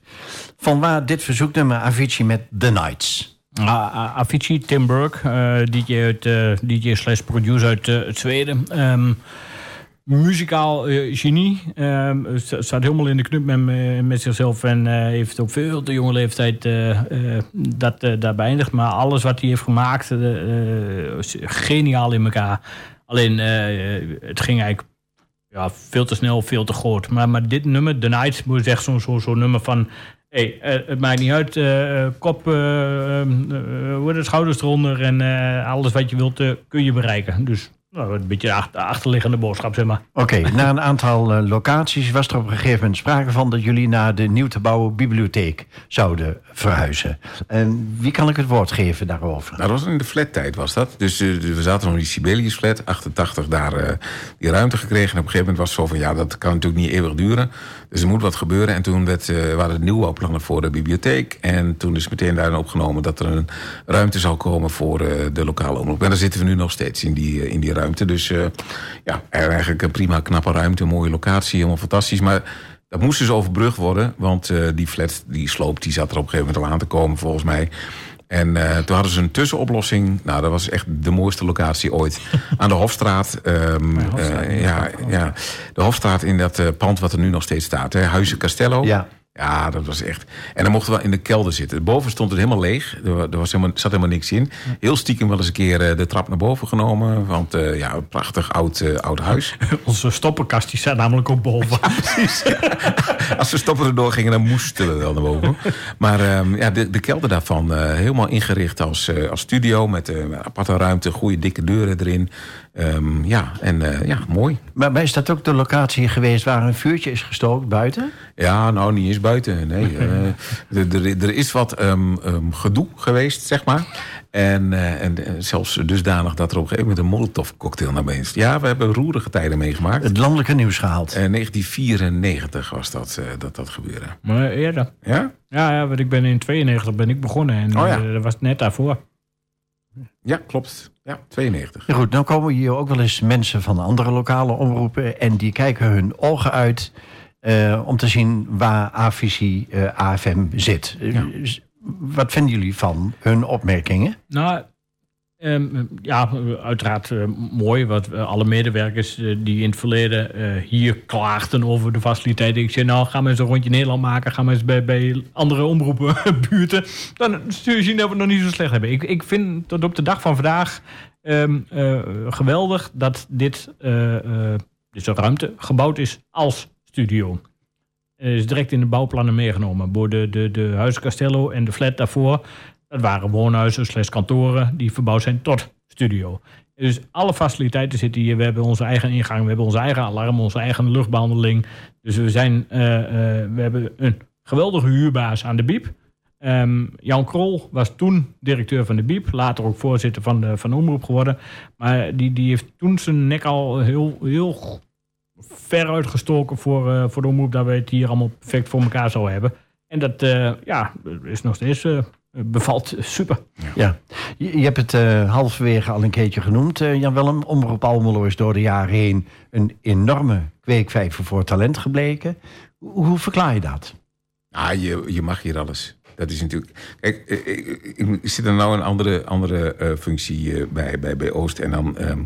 Vanwaar dit verzoeknummer Avicii met The Nights.
Ah, Avicii, Tim Burke, eh, DJ, uit, eh, DJ slash producer uit het Zweden. Ehm, muzikaal genie. Ehm, sta- staat helemaal in de knup met, me- met zichzelf. En heeft op veel te jonge leeftijd dat daar beëindigd. Maar alles wat hij heeft gemaakt, geniaal in elkaar. Alleen, eh, het ging eigenlijk ja, veel te snel, veel te groot. Maar, maar dit nummer, The Night, moet echt zo'n zo, zo'n nummer van... Hey, eh, het maakt niet uit, eh, kop, het, schouders eronder en alles wat je wilt kun je bereiken. Dus nou, een beetje de achter- achterliggende boodschap, zeg maar.
Oké, na een aantal eh, locaties was er op een gegeven moment sprake van dat jullie naar de nieuw te bouwen bibliotheek zouden verhuizen. En wie kan ik het woord geven daarover?
Nou, dat was in de flattijd was dat. Dus eh, we zaten nog in die Sibelius flat, 88 daar eh, die ruimte gekregen. En op een gegeven moment was het zo van, ja, dat kan natuurlijk niet eeuwig duren. Dus er moet wat gebeuren. En toen werd, eh, waren er nieuwbouwplannen voor de bibliotheek. En toen is meteen daarin opgenomen dat er een ruimte zou komen voor eh, de lokale omroep. En daar zitten we nu nog steeds in die, in die ruimte. Dus eh, ja, eigenlijk een prima knappe ruimte, een mooie locatie, helemaal fantastisch. Maar dat moest dus overbrugd worden, want eh, die flat, die sloop, die zat er op een gegeven moment al aan te komen, volgens mij. En eh, toen hadden ze een tussenoplossing. Nou, dat was echt de mooiste locatie ooit. Aan de Hofstraat. ehm, eh, ja, ja, de Hofstraat in dat pand wat er nu nog steeds staat. Hè, Huizen Castello.
Ja.
Ja, dat was echt. En dan mochten we in de kelder zitten. Boven stond het helemaal leeg. Er, wa- was helemaal, zat helemaal niks in. Heel stiekem wel eens een keer eh, de trap naar boven genomen. Want eh, ja, een prachtig oud, eh, oud huis.
Onze stoppenkast die staat namelijk ook boven.
Als we stoppen erdoor gingen, dan moesten we wel naar boven. Maar ehm, ja, de, de kelder daarvan helemaal ingericht als, als studio. Met eh, aparte ruimte, goede dikke deuren erin. Ehm, ja, en eh, ja, mooi.
Maar, is dat ook de locatie geweest waar een vuurtje is gestookt buiten?
Ja, nou niet eens buiten. Nee, eh, er- is wat ehm, ehm, gedoe geweest, zeg maar. En, eh, en zelfs dusdanig dat er op een gegeven moment een Molotov-cocktail naar beneden is. Ja, we hebben roerige tijden meegemaakt.
Het landelijke nieuws gehaald.
Eh 1994 was dat, eh, dat dat gebeurde.
Maar eerder.
Ja?
Ja, ja, want ik ben in 92 ben ik begonnen en
Oh ja.
eh, dat was net daarvoor.
Ja, klopt. Ja, 92.
Ja, goed, dan komen hier ook wel eens mensen van andere lokale omroepen... en die kijken hun ogen uit eh, om te zien waar AFICI eh, AFM zit. Eh,
Ja.
Wat vinden jullie van hun opmerkingen?
Nou, ehm, ja, uiteraard eh, mooi. Wat eh, alle medewerkers eh, die in het verleden hier klaagden over de faciliteiten. Ik zei, nou, ga maar eens een rondje Nederland maken. Ga maar eens bij, andere omroepen, buurten. Dan zul je zien dat we het nog niet zo slecht hebben. Ik, ik vind tot op de dag van vandaag ehm, eh, geweldig dat dit, eh, deze ruimte gebouwd is als studio. Is direct in de bouwplannen meegenomen. Voor de, de, de Huis Castello en de flat daarvoor. Dat waren woonhuizen slash kantoren die verbouwd zijn tot studio. Dus alle faciliteiten zitten hier. We hebben onze eigen ingang, we hebben onze eigen alarm, onze eigen luchtbehandeling. Dus we, zijn, eh, eh, we hebben een geweldige huurbaas aan de Biep. Ehm, Jan Krol was toen directeur van de Biep, later ook voorzitter van de, van omroep geworden. Maar die, die heeft toen zijn nek al heel, heel ver uitgestoken voor, eh, voor de omroep dat we het hier allemaal perfect voor elkaar zouden hebben. En dat ja, is nog steeds bevalt super.
Ja, je, je hebt het eh, halverwege al een keertje genoemd, eh, Jan Willem. Omroep Almelo is door de jaren heen een enorme kweekvijver voor talent gebleken. Hoe, hoe verklaar je dat?
Ah, je, je mag hier alles. Dat is natuurlijk. Kijk, eh, ik, ik, ik zit er nou een andere, andere eh, functie bij, bij, bij Oost. En dan ehm,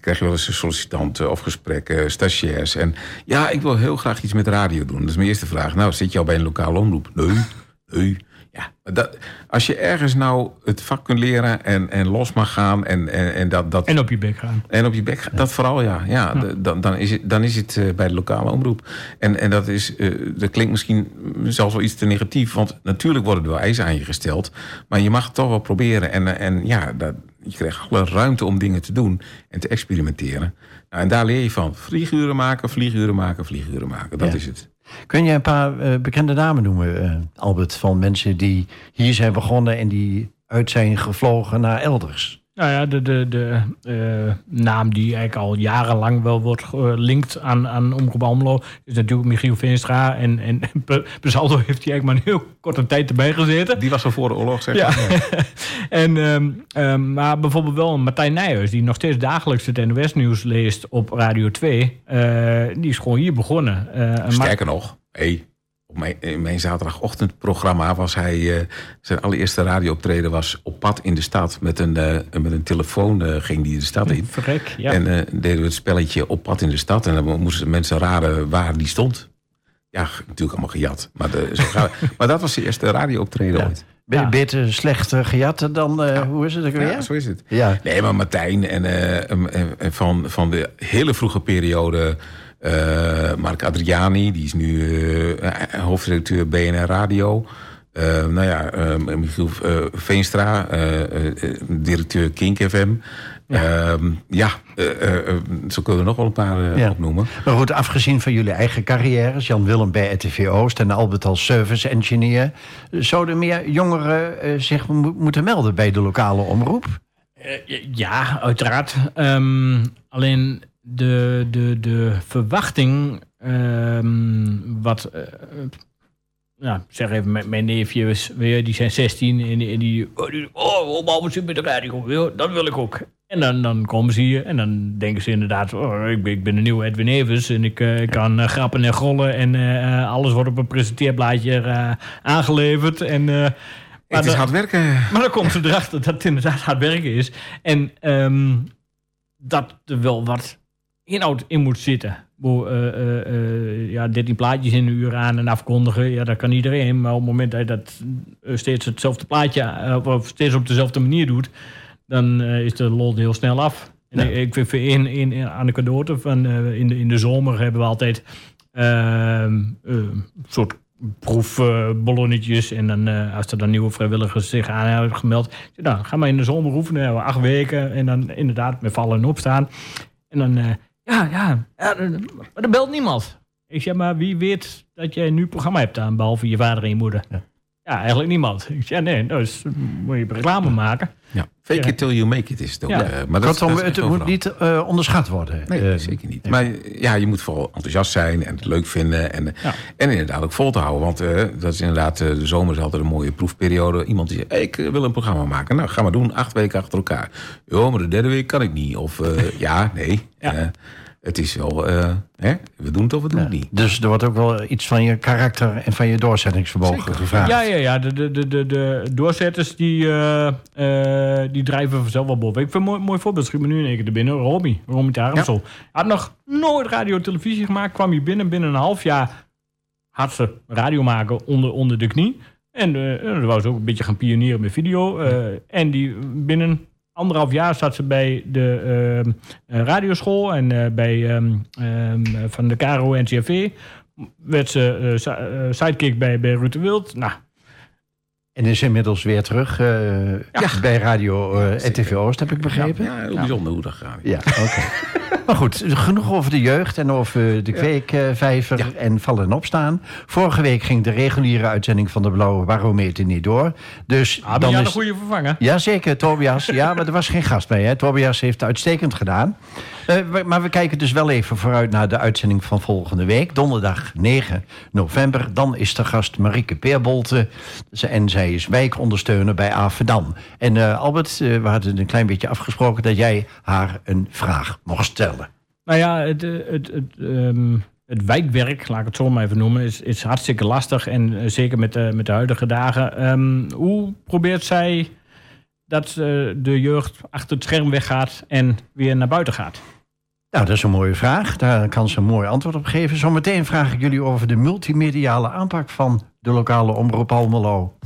krijg je wel eens sollicitanten of gesprekken, stagiairs. En ja, ik wil heel graag iets met radio doen. Dat is mijn eerste vraag. Nou, zit je al bij een lokale omroep? Nee, nee. Ja, dat, als je ergens nou het vak kunt leren en, en los mag gaan en, en, en dat, dat
En op je bek gaan.
en op je bek, gaat, dat vooral ja. ja, Dan, dan is het, dan is het eh, bij de lokale omroep. En, en dat, is, eh, dat klinkt misschien zelfs wel iets te negatief. Want natuurlijk worden er wel eisen aan je gesteld. Maar je mag het toch wel proberen. En, eh, en ja, dat, je krijgt alle ruimte om dingen te doen en te experimenteren. Nou, en daar leer je van. Vlieguren maken, vlieguren maken, vlieguren maken. Dat
Ja.
is het.
Kun je een paar eh, bekende namen noemen, eh, Albert, van mensen die hier zijn begonnen en die uit zijn gevlogen naar elders?
Nou ja, de, de, de eh, naam die eigenlijk al jarenlang wel wordt gelinkt aan, aan Omroep Almelo... is natuurlijk Michiel Veenstra. En, en per, per saldo heeft hij eigenlijk maar een heel korte tijd erbij gezeten.
Die was van voor de oorlog, zeg
Ja.
maar.
en, ehm, ehm, maar bijvoorbeeld wel Martijn Nijhuis... die nog steeds dagelijks het NOS-nieuws leest op Radio 2. eh, die is gewoon hier begonnen. Eh, en Ma-
Sterker nog, hey, op mijn, in mijn zaterdagochtendprogramma was hij... eh, zijn allereerste radiooptreden was op pad in de stad. Met een, eh, met een telefoon eh, ging hij de stad in.
Verrek, ja.
En eh, deden we het spelletje op pad in de stad. En dan moesten mensen raden waar die stond. Ja, natuurlijk allemaal gejat. Maar, de, zo het. maar dat was de eerste radiooptreden
Ja.
ooit.
Be-
Ja.
Beter slecht gejat dan, eh, hoe is het ook weer?
Ja, zo is het.
Ja.
Nee, maar Martijn en, em, van, van de hele vroege periode... eh Mark Adriani, die is nu eh, hoofdredacteur BNR Radio... Eh, nou ja, eh, Michiel eh, Veenstra, eh, eh, eh, directeur Kink FM. Ja, ja eh, eh, eh, zo kunnen we nog wel een paar eh,
Ja.
opnoemen.
Maar goed, afgezien van jullie eigen carrières, Jan Willem bij RTV Oost en Albert als service engineer, zouden meer jongeren eh, zich mo- moeten melden bij de lokale omroep?
Eh, ja, uiteraard. Ehm, alleen de, de, de verwachting, ehm, wat, eh, ja, zeg even, mijn, mijn neefjes, die zijn 16 en die, en die oh, die- oh, oh, mama zit met de radio, dat wil ik ook. En dan, dan komen ze hier en dan denken ze inderdaad, oh, ik, ben, ik ben een nieuwe Edwin Evers en ik, ik kan eh, grappen en rollen en eh, alles wordt op een presenteerblaadje aangeleverd. En, maar
Het is
dan-
hard werken.
maar dan komt ze erachter dat het inderdaad hard werken is. En ehm, dat er wel wat inhoud in moet zitten. Bo, eh, eh, eh, ja, 13 plaatjes in een uur aan en afkondigen, ja, dat kan iedereen. Maar op het moment dat je dat steeds hetzelfde plaatje, of steeds op dezelfde manier doet, dan is de lol heel snel af.
Ja.
ik, ik vind in, in, in, aan de cadeaute van in, de, in de zomer hebben we altijd ehm, een soort proefballonnetjes. en dan, als er dan nieuwe vrijwilligers zich aan hebben gemeld, zeg, nou, ga maar in de zomer oefenen, hebben we acht weken. En dan inderdaad met vallen en opstaan. En dan, ja, ja, maar er belt niemand. Ik zeg maar, wie weet dat jij nu programma hebt aan, behalve je vader en je moeder?
Ja.
Ja, eigenlijk niemand. Ik ja, nee, dus moet je reclame maken.
Ja. Fake
Ja.
it till you make it is het ook.
Ja.
eh, maar dat,
Kortom,
dat is
het moet niet eh, onderschat worden.
Nee,
Eh,
zeker niet. Maar ja, je moet vooral enthousiast zijn en het leuk vinden. En,
Ja.
en inderdaad ook vol te houden. Want eh, dat is inderdaad, eh, de zomer is altijd een mooie proefperiode. Iemand die zegt, hey, ik eh, wil een programma maken. Nou, ga maar doen, acht weken achter elkaar. Ja, maar de derde week kan ik niet. Of eh, ja, nee.
Ja.
Het is wel, eh, hè, we doen het of we doen het niet.
Dus er wordt ook wel iets van je karakter en van je doorzettingsvermogen
Zeker.
gevraagd.
Ja, ja, ja. De, de, de, de, de doorzetters die, eh, eh, die drijven vanzelf wel boven. Ik vind een mooi, mooi voorbeeld. Schiet me nu in één keer er binnen. Romy. Romy Taramsel. Had nog nooit radio televisie gemaakt. Kwam hier binnen. Binnen een half jaar had ze radio maken onder, onder de knie. En dan wou ze ook een beetje gaan pionieren met video. eh, en die binnen anderhalf jaar zat ze bij de ehm, eh, radioschool. En eh, bij ehm, ehm, van de KRO-NCRV werd ze eh, si- sidekick bij, bij Ruud de Wild. Nou,
En is inmiddels weer terug eh, bij Radio eh RTV Oost, heb ik begrepen.
Ja, heel bijzonder hoe dat gaat.
Ja, oké. Maar goed, genoeg over de jeugd en over de kweekvijver en vallen en opstaan. Vorige week ging de reguliere uitzending van de Blauwe Barometer niet door. Dus
ah,
dan is...
een goede vervanger?
Jazeker, Tobias. Ja, maar er was geen gast bij. Hè? Tobias heeft het uitstekend gedaan. Eh, maar we kijken dus wel even vooruit naar de uitzending van volgende week. Donderdag 9 november. Dan is de gast Marieke Peerbolte. En zij is wijkondersteuner bij Avedan. En eh, Albert, eh, we hadden een klein beetje afgesproken... dat jij haar een vraag mocht
Nou ja, het, eh, het, het, ehm, het wijkwerk, laat ik het zo maar even noemen, is, is hartstikke lastig. En eh, zeker met de, met de huidige dagen. Ehm, hoe probeert zij dat eh, de jeugd achter het scherm weggaat en weer naar buiten gaat?
Nou, dat is een mooie vraag. Daar kan ze een mooi antwoord op geven. Zometeen vraag ik jullie over de multimediale aanpak... van de lokale omroep Almelo.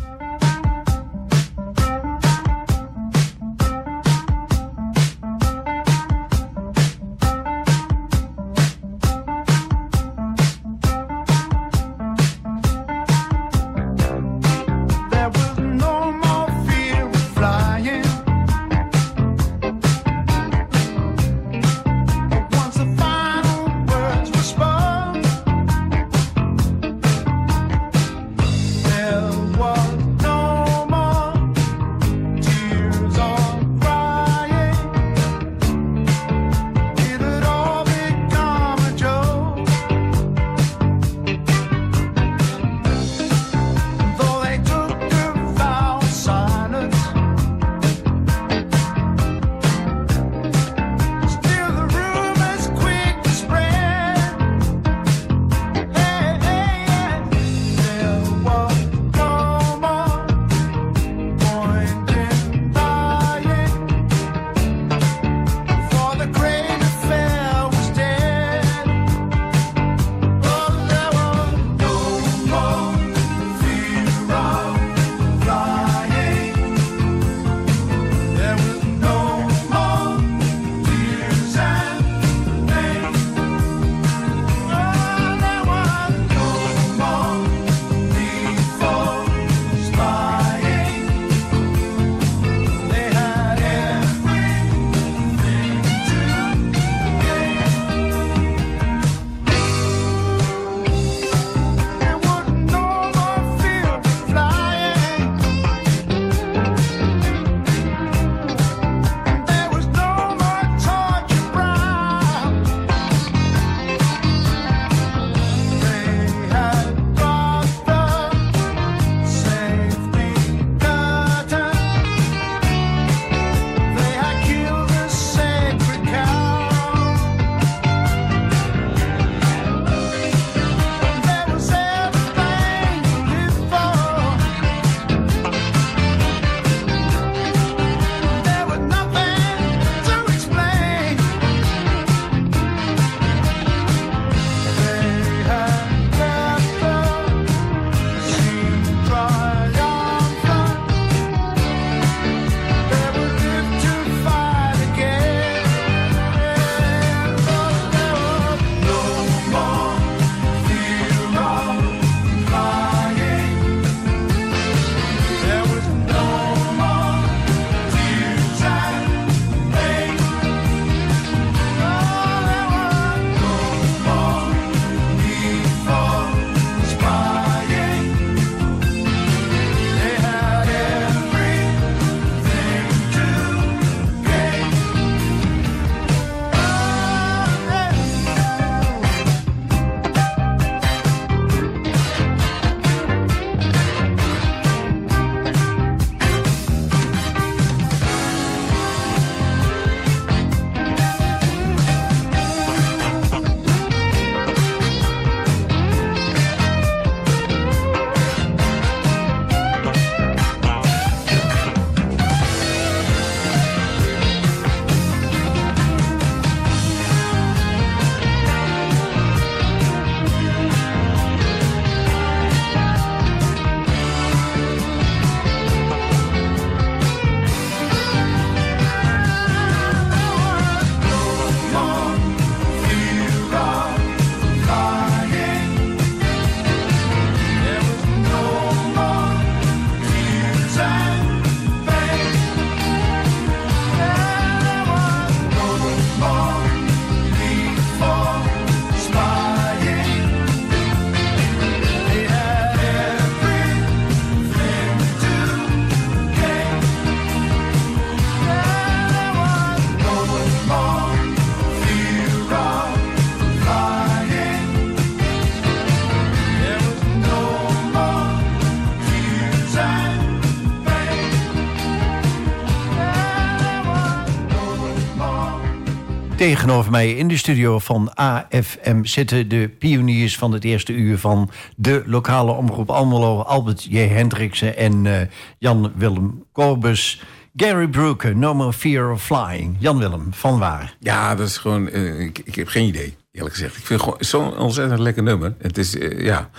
Tegenover mij in de studio van AFM zitten de pioniers van het eerste uur van de lokale omroep Almelo, Albert J. Hendriksen en eh, Jan-Willem Corbus. Gary Brooker, No More Fear of Flying. Jan-Willem, van waar?
Ja, dat is gewoon... eh, ik, ik heb geen idee, eerlijk gezegd. Ik vind het gewoon zo'n ontzettend lekker nummer. Het is, eh, ja...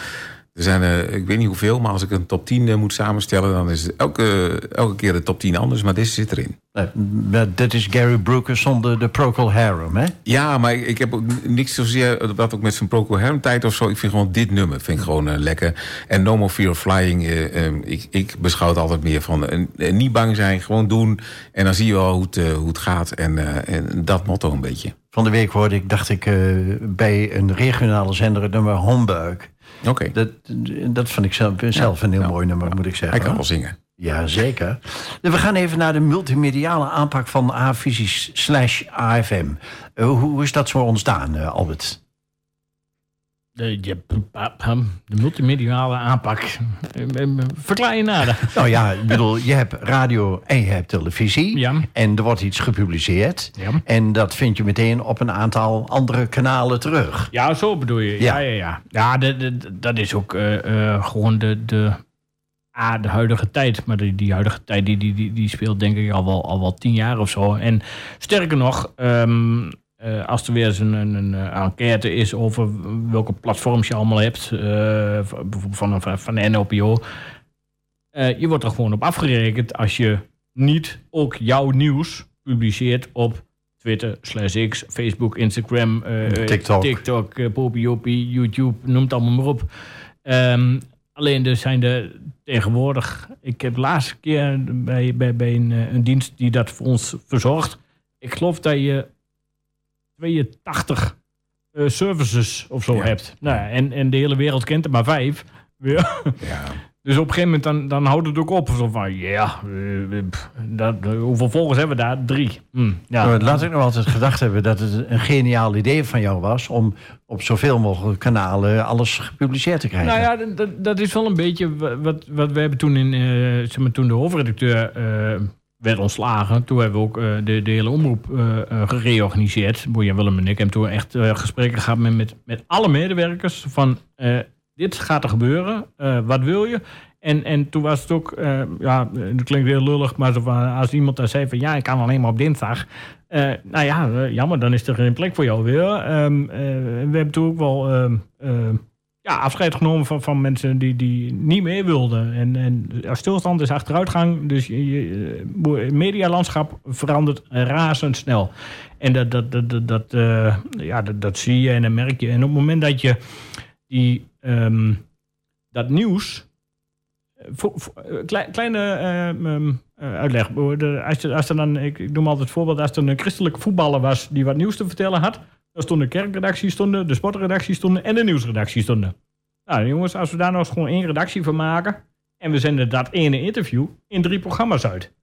Er zijn, ik weet niet hoeveel, maar als ik een top 10 eh, moet samenstellen... dan is elke, elke keer de top 10 anders, maar deze zit erin.
Eh, dit is Gary Brooker zonder de Procol Harum, hè?
Ja, maar ik, ik heb ook niks zozeer... wat ook met zijn Procol Harum tijd of zo. Ik vind gewoon dit nummer vind ik gewoon eh, lekker. En No More Fear of Flying... eh, eh, ik, ik beschouw het altijd meer van... niet bang zijn, gewoon doen. En dan zie je wel hoe het, hoe het gaat. En, en dat motto een beetje.
Van de week hoorde ik, dacht ik, bij een regionale zender het nummer Homburg.
Oké,
Dat, dat vond ik zelf, zelf een heel mooi nummer, moet ik zeggen.
hij kan wel zingen.
Ja, zeker. We gaan even naar de multimediale aanpak van A-Visies slash AFM. Eh, hoe, hoe is dat zo ontstaan, eh, Albert?
De, je, de multimediale aanpak. Verklaar je nader.
Nou ja, ik bedoel, je hebt radio en je hebt televisie.
Ja.
En er wordt iets gepubliceerd.
Ja.
En dat vind je meteen op een aantal andere kanalen terug.
Ja, zo bedoel je. Ja, ja, ja. Ja, de, de- dat is ook eh, eh, gewoon de, de, A, de huidige tijd. Maar die, die huidige tijd die, die, die, die speelt denk ik al wel, al wel tien jaar of zo. En sterker nog, ehm, eh, als er weer eens een, een, een eh, enquête is over welke platforms je allemaal hebt, eh, bijvoorbeeld van, van, van de NOPO, je wordt er gewoon op afgerekend als je niet ook jouw nieuws publiceert op Twitter, slash X, Facebook, Instagram,
TikTok.
TikTok, Popiopi, YouTube, noem het allemaal maar op. Ehm, alleen er zijn er tegenwoordig... Ik heb de laatste keer bij, bij, bij een, een dienst die dat voor ons verzorgt... Ik geloof dat je 82 eh, services of zo
Ja.
hebt. Nou, en, en de hele wereld kent er maar vijf. Ja. Dus op een gegeven moment dan, dan houdt het ook op. Zo van, ja, dat, hoeveel volgers hebben we daar? Drie. Hm, ja.
Laat ik nog altijd gedacht hebben dat het een geniaal idee van jou was... om op zoveel mogelijk kanalen alles gepubliceerd te krijgen.
Nou ja, dat- is wel een beetje wa- wat, wat we hebben toen in, eh, zeg maar, toen de hoofdredacteur eh, werd ontslagen. Toen hebben we ook eh, de, de hele omroep eh, gereorganiseerd. Boeien Willem en ik hebben toen echt gesprekken gehad met, met, met alle medewerkers van dit gaat er gebeuren, wat wil je? En, en toen was het ook, ja, dat klinkt heel lullig, maar als iemand daar zei van ja, ik kan alleen maar op dinsdag. Nou ja, jammer, dan is er geen plek voor jou weer. Ehm, eh, we hebben toen ook wel ehm, ehm, ja, afscheid genomen van, van mensen die, die niet meer wilden. En, en stilstand is achteruitgang. Dus je, je, het medialandschap verandert razendsnel. En dat, dat, dat, dat, eh, ja, dat, dat zie je en dat merk je. En op het moment dat je die, ehm, dat nieuws... eh, eh, kleine eh, uitleg. Als, als er dan, ik, ik noem altijd het voorbeeld, als er een christelijke voetballer was die wat nieuws te vertellen had, dan stonden de kerkredactie stonden, de sportredactie stonden en de nieuwsredactie stonden. Nou jongens, als we daar nou eens gewoon één redactie van maken en we zenden dat ene interview in drie programma's uit,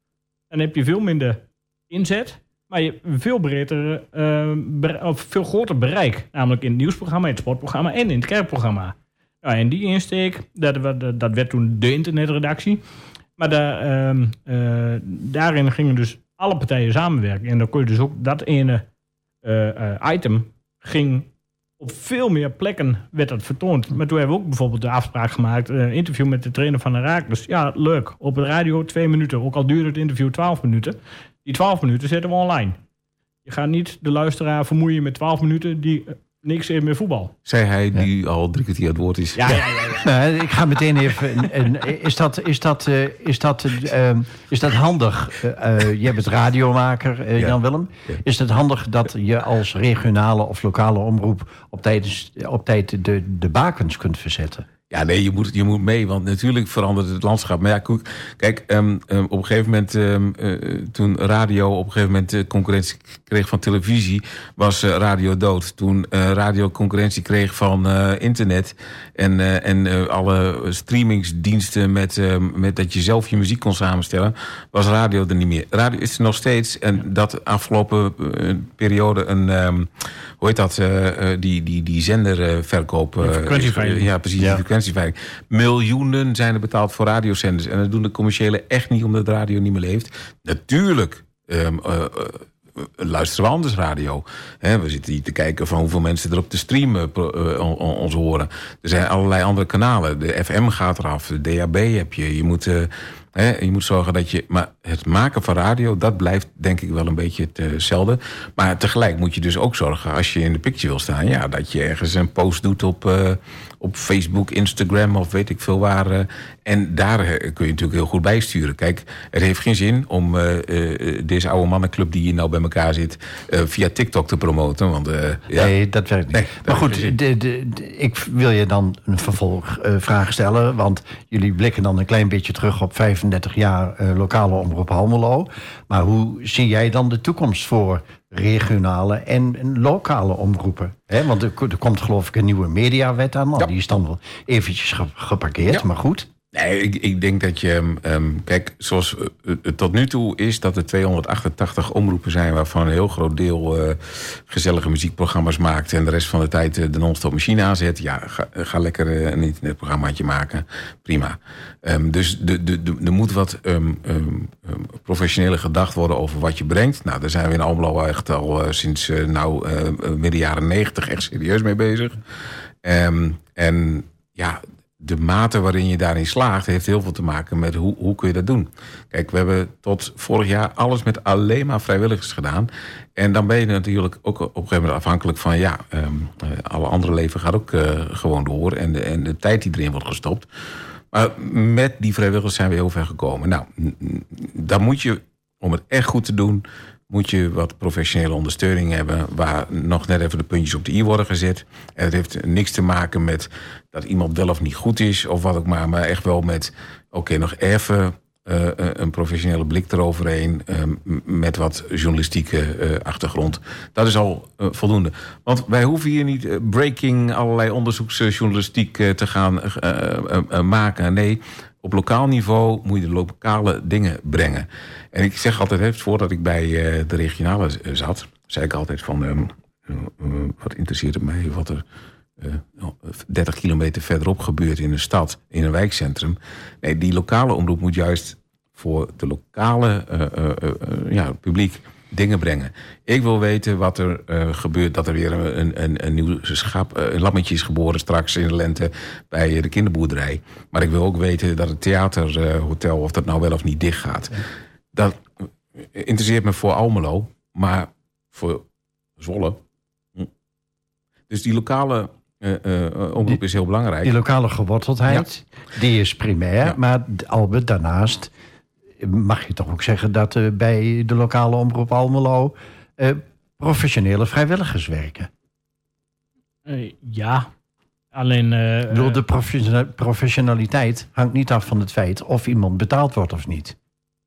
dan heb je veel minder inzet, maar je hebt veel breder, eh, of veel groter bereik. Namelijk in het nieuwsprogramma, in het sportprogramma en in het kerkprogramma. Nou, en die insteek, dat, dat, werd toen de internetredactie. Maar daar, ehm, eh, daarin gingen dus alle partijen samenwerken. En dan kon je dus ook dat ene item ging op veel meer plekken werd dat vertoond. Maar toen hebben we ook bijvoorbeeld de afspraak gemaakt, een interview met de trainer van Herakles. Ja, leuk. Op de radio twee minuten. Ook al duurde het interview 12 minuten. Die 12 minuten zetten we online. Je gaat niet de luisteraar vermoeien met 12 minuten die eh, niks heeft met voetbal.
Zei hij die al drie kwartier aan het woord is.
Ja, ja, ja. ja.
Nou, ik ga meteen even. en- en is, dat, is, dat, eh, is, dat, ehm, is dat handig? Eh, eh, je bent radiomaker,
Ja.
Jan Willem.
Ja.
Is het handig dat je als regionale of lokale omroep op tijd, op tijd de, de bakens kunt verzetten?
Ja, nee, je moet, je moet mee, want natuurlijk verandert het landschap. Maar ja, kijk, ehm, op een gegeven moment, ehm, eh, toen radio op een gegeven moment eh, concurrentie kreeg van televisie, was eh, radio dood. Toen radio concurrentie kreeg van internet en, en alle streamingsdiensten met, met dat je zelf je muziek kon samenstellen, was radio er niet meer. Radio is er nog steeds en dat afgelopen periode een, hoe heet dat, die, die, die zenderverkoop. ja, precies,
Ja.
Miljoenen zijn er betaald voor radiozenders. En dat doen de commerciële echt niet omdat de radio niet meer leeft. Natuurlijk ehm, eh, eh, luisteren we anders radio. We zitten hier te kijken van hoeveel mensen er op de stream eh, ons horen. Er zijn allerlei andere kanalen. De FM gaat eraf, de DAB heb je. Je moet, je moet zorgen dat je... Maar het maken van radio, dat blijft denk ik wel een beetje hetzelfde. Maar tegelijk moet je dus ook zorgen, als je in de picture wil staan... Ja, dat je ergens een post doet op, op Facebook, Instagram of weet ik veel waar. eh, en daar eh, kun je natuurlijk heel goed bijsturen. Kijk, het heeft geen zin om eh, deze oude mannenclub die hier nou bij elkaar zit... via TikTok te promoten. Want ja,
Nee, dat werkt niet.
Nee, dat
maar goed, de, de, de- ik wil je dan een vervolgvraag stellen. Want jullie blikken dan een klein beetje terug op 35 jaar lokale omroep Almelo. Maar hoe zie jij dan de toekomst voor regionale en en lokale omroepen? Hè, want er, ko- er komt geloof ik een nieuwe mediawet aan. Nou,
Ja.
Die is dan wel eventjes ge- geparkeerd,
Ja.
maar goed.
Ik, denk dat je... ehm, ehm, kijk, zoals eh, het tot nu toe is dat er 288 omroepen zijn... waarvan een heel groot deel eh, gezellige muziekprogramma's maakt... en de rest van de tijd eh, de non-stop machine aanzet. Ja, ga, ga lekker eh, een internetprogrammaatje maken. Prima. Ehm, dus de, de, er moet wat professioneler gedacht worden over wat je brengt. Nou, daar zijn we in Almelo echt al eh, sinds eh, nou, eh, midden jaren 90 echt serieus mee bezig. En ja, de mate waarin je daarin slaagt, heeft heel veel te maken met hoe, hoe kun je dat doen. Kijk, we hebben tot vorig jaar alles met alleen maar vrijwilligers gedaan. En dan ben je natuurlijk ook op een gegeven moment afhankelijk van, ja, ehm, eh, alle andere leven gaat ook eh, gewoon door. En de, en de tijd die erin wordt gestopt. Maar met die vrijwilligers zijn we heel ver gekomen. Nou, dan moet je, om het echt goed te doen, moet je wat professionele ondersteuning hebben... waar nog net even de puntjes op de i worden gezet. En het heeft niks te maken met dat iemand wel of niet goed is... of wat ook maar, maar echt wel met... oké, nog even eh, een professionele blik eroverheen... eh, m- met wat journalistieke eh, achtergrond. Dat is al eh, voldoende. Want wij hoeven hier niet eh, breaking... allerlei onderzoeksjournalistiek eh, te gaan eh, eh, eh, maken. Nee, op lokaal niveau moet je de lokale dingen brengen. En ik zeg altijd, voordat ik bij eh, de regionale eh, zat, zei ik altijd van, ehm, eh, wat interesseert het mij wat er eh, 30 kilometer verderop gebeurt in een stad, in een wijkcentrum. Nee, die lokale omroep moet juist voor de lokale ja, publiek dingen brengen. Ik wil weten wat er eh, gebeurt, dat er weer een, een, een nieuw schap, eh, een lammetje is geboren straks in de lente bij de kinderboerderij. Maar ik wil ook weten dat het theaterhotel, of dat nou wel of niet dicht gaat. Dat interesseert me voor Almelo, maar voor Zwolle. hm. Dus die lokale eh, omroep is heel belangrijk.
Die lokale geworteldheid, die is primair.
Ja.
Maar Albert, daarnaast mag je toch ook zeggen... dat er bij de lokale omroep Almelo... eh, professionele vrijwilligers werken.
Eh, ja, alleen... eh,
Ik bedoel, de professiona- professionaliteit hangt niet af van het feit... of iemand betaald wordt of niet.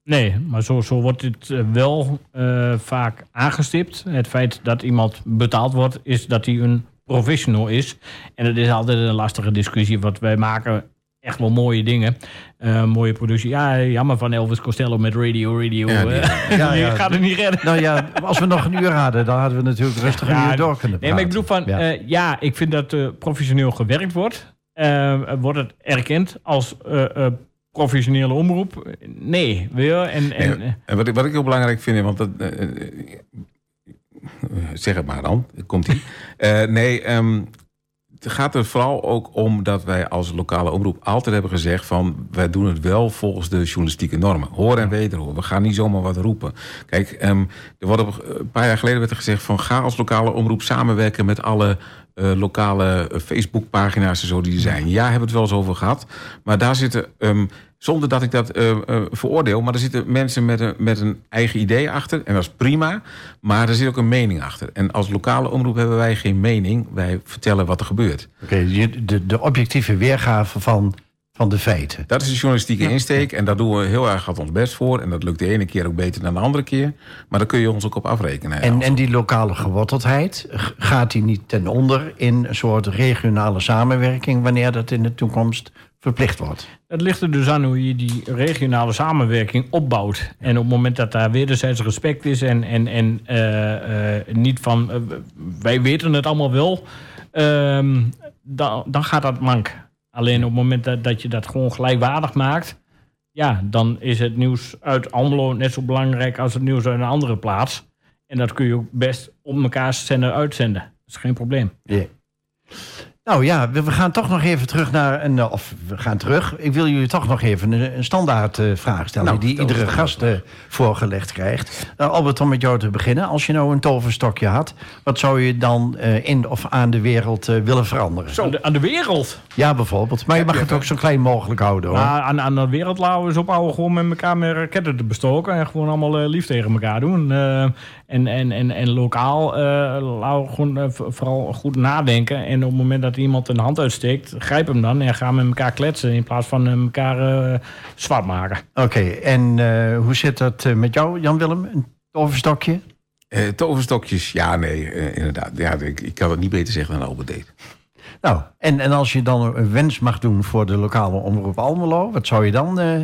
Nee, maar zo, zo wordt het eh, wel eh, vaak aangestipt. Het feit dat iemand betaald wordt, is dat hij een professional is. En dat is altijd een lastige discussie, want wij maken echt wel mooie dingen. Eh, mooie productie. Ja, jammer van Elvis Costello met Radio Radio.
Ja, die-
eh,
Ja,
gaat het niet redden.
Nou ja, als we nog een uur hadden... dan hadden we natuurlijk rustig een uur door kunnen praten.
Nee, maar ik bedoel van,
Ja.
ja, ja ik vind dat eh, professioneel gewerkt wordt. Eh, wordt het erkend als eh, eh, professionele omroep? Nee, weer. En, en,
Nee, en wat, ik, wat ik heel belangrijk vind, want dat, eh, eh, zeg het maar dan, komt ie. Eh, nee, ehm, het gaat er vooral ook om dat wij als lokale omroep altijd hebben gezegd van wij doen het wel volgens de journalistieke normen. Hoor en wederhoor. We gaan niet zomaar wat roepen. Kijk, ehm, er wordt op, een paar jaar geleden werd er gezegd van ga als lokale omroep samenwerken met alle eh, lokale eh, Facebookpagina's en zo die er zijn. Ja, hebben we het wel eens over gehad. Maar daar zitten, ehm, zonder dat ik dat eh, eh, veroordeel, maar er zitten mensen met een, met een eigen idee achter. En dat is prima. Maar er zit ook een mening achter. En als lokale omroep hebben wij geen mening. Wij vertellen wat er gebeurt.
Oké, de, de objectieve weergave van, van de feiten.
Dat is de journalistieke insteek. En daar doen we heel erg hard ons best voor. En dat lukt de ene keer ook beter dan de andere keer. Maar daar kun je ons ook op afrekenen.
En, en die lokale geworteldheid, gaat die niet ten onder in een soort regionale samenwerking... wanneer dat in de toekomst verplicht wordt?
Het ligt er dus aan hoe je die regionale samenwerking opbouwt. En op het moment dat daar wederzijds respect is en, en, en eh, eh, niet van eh, wij weten het allemaal wel, ehm, dan, dan gaat dat mank. Alleen op het moment dat, dat je dat gewoon gelijkwaardig maakt, ja, dan is het nieuws uit Almelo net zo belangrijk als het nieuws uit een andere plaats. En dat kun je ook best op mekaars zender uitzenden. Dat is geen probleem.
Ja. Nou ja, we, we gaan toch nog even terug naar een. eh, Of we gaan terug. Ik wil jullie toch nog even een, een standaard eh, vraag stellen.
Nou,
die iedere gast eh, voorgelegd krijgt. Nou, Albert, om met jou te beginnen. Als je nou een toverstokje had, wat zou je dan in of aan de wereld willen veranderen?
De, aan de wereld.
Ja, bijvoorbeeld. Maar je mag het ook zo klein mogelijk houden hoor.
Nou, aan, aan de wereld laten we eens ophouden gewoon met elkaar met raketten te bestoken. En gewoon allemaal eh, lief tegen elkaar doen. Eh, en, en, en, en lokaal eh, laten we gewoon vooral goed nadenken. En op het moment dat iemand een hand uitsteekt, grijp hem dan. En ga met elkaar kletsen in plaats van elkaar zwart maken.
Oké, en eh, hoe zit dat met jou, Jan-Willem? Een toverstokje?
Eh, toverstokjes, ja, nee, inderdaad. Ja, ik, ik kan het niet beter zeggen dan Albert deed.
Nou, en, en als je dan een wens mag doen voor de lokale omroep Almelo, wat zou je dan eh,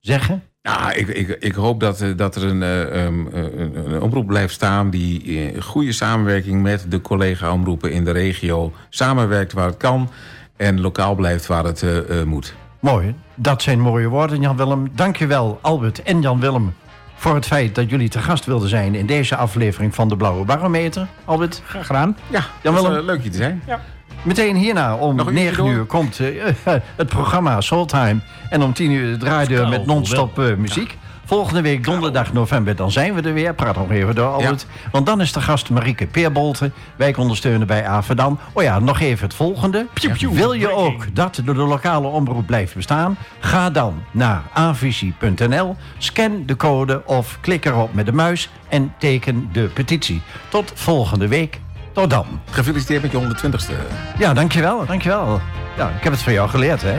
zeggen?
Ja, ik, ik, ik hoop dat, eh, dat er een, eh, um, eh, een, een omroep blijft staan... die in goede samenwerking met de collega-omroepen in de regio... samenwerkt waar het kan en lokaal blijft waar het moet.
Mooi, dat zijn mooie woorden, Jan-Willem. Dankjewel, Albert en Jan-Willem, voor het feit dat jullie te gast wilden zijn in deze aflevering van de Blauwe Barometer. Albert,
Graag gedaan.
Ja,
Jan
dat is,
Willem.
eh, leuk je te zijn.
Meteen hierna om
Nog een uurtje
9
door?
uur komt eh, het programma Soultime. En om 10 uur de draaideur met non-stop eh, muziek. Volgende week donderdag november, dan zijn we er weer. Praat nog even door, Albert. Want dan is de gast Marieke Peerbolten. Wij ondersteunen bij Averdam. Oh ja, nog even het volgende. Wil je ook dat de, de lokale omroep blijft bestaan? Ga dan naar avisie.nl, scan de code of klik erop met de muis en teken de petitie. Tot volgende week. Tot dan.
Gefeliciteerd met je 120ste.
Ja, dankjewel, dankjewel. Ja, ik heb het van jou geleerd, hè?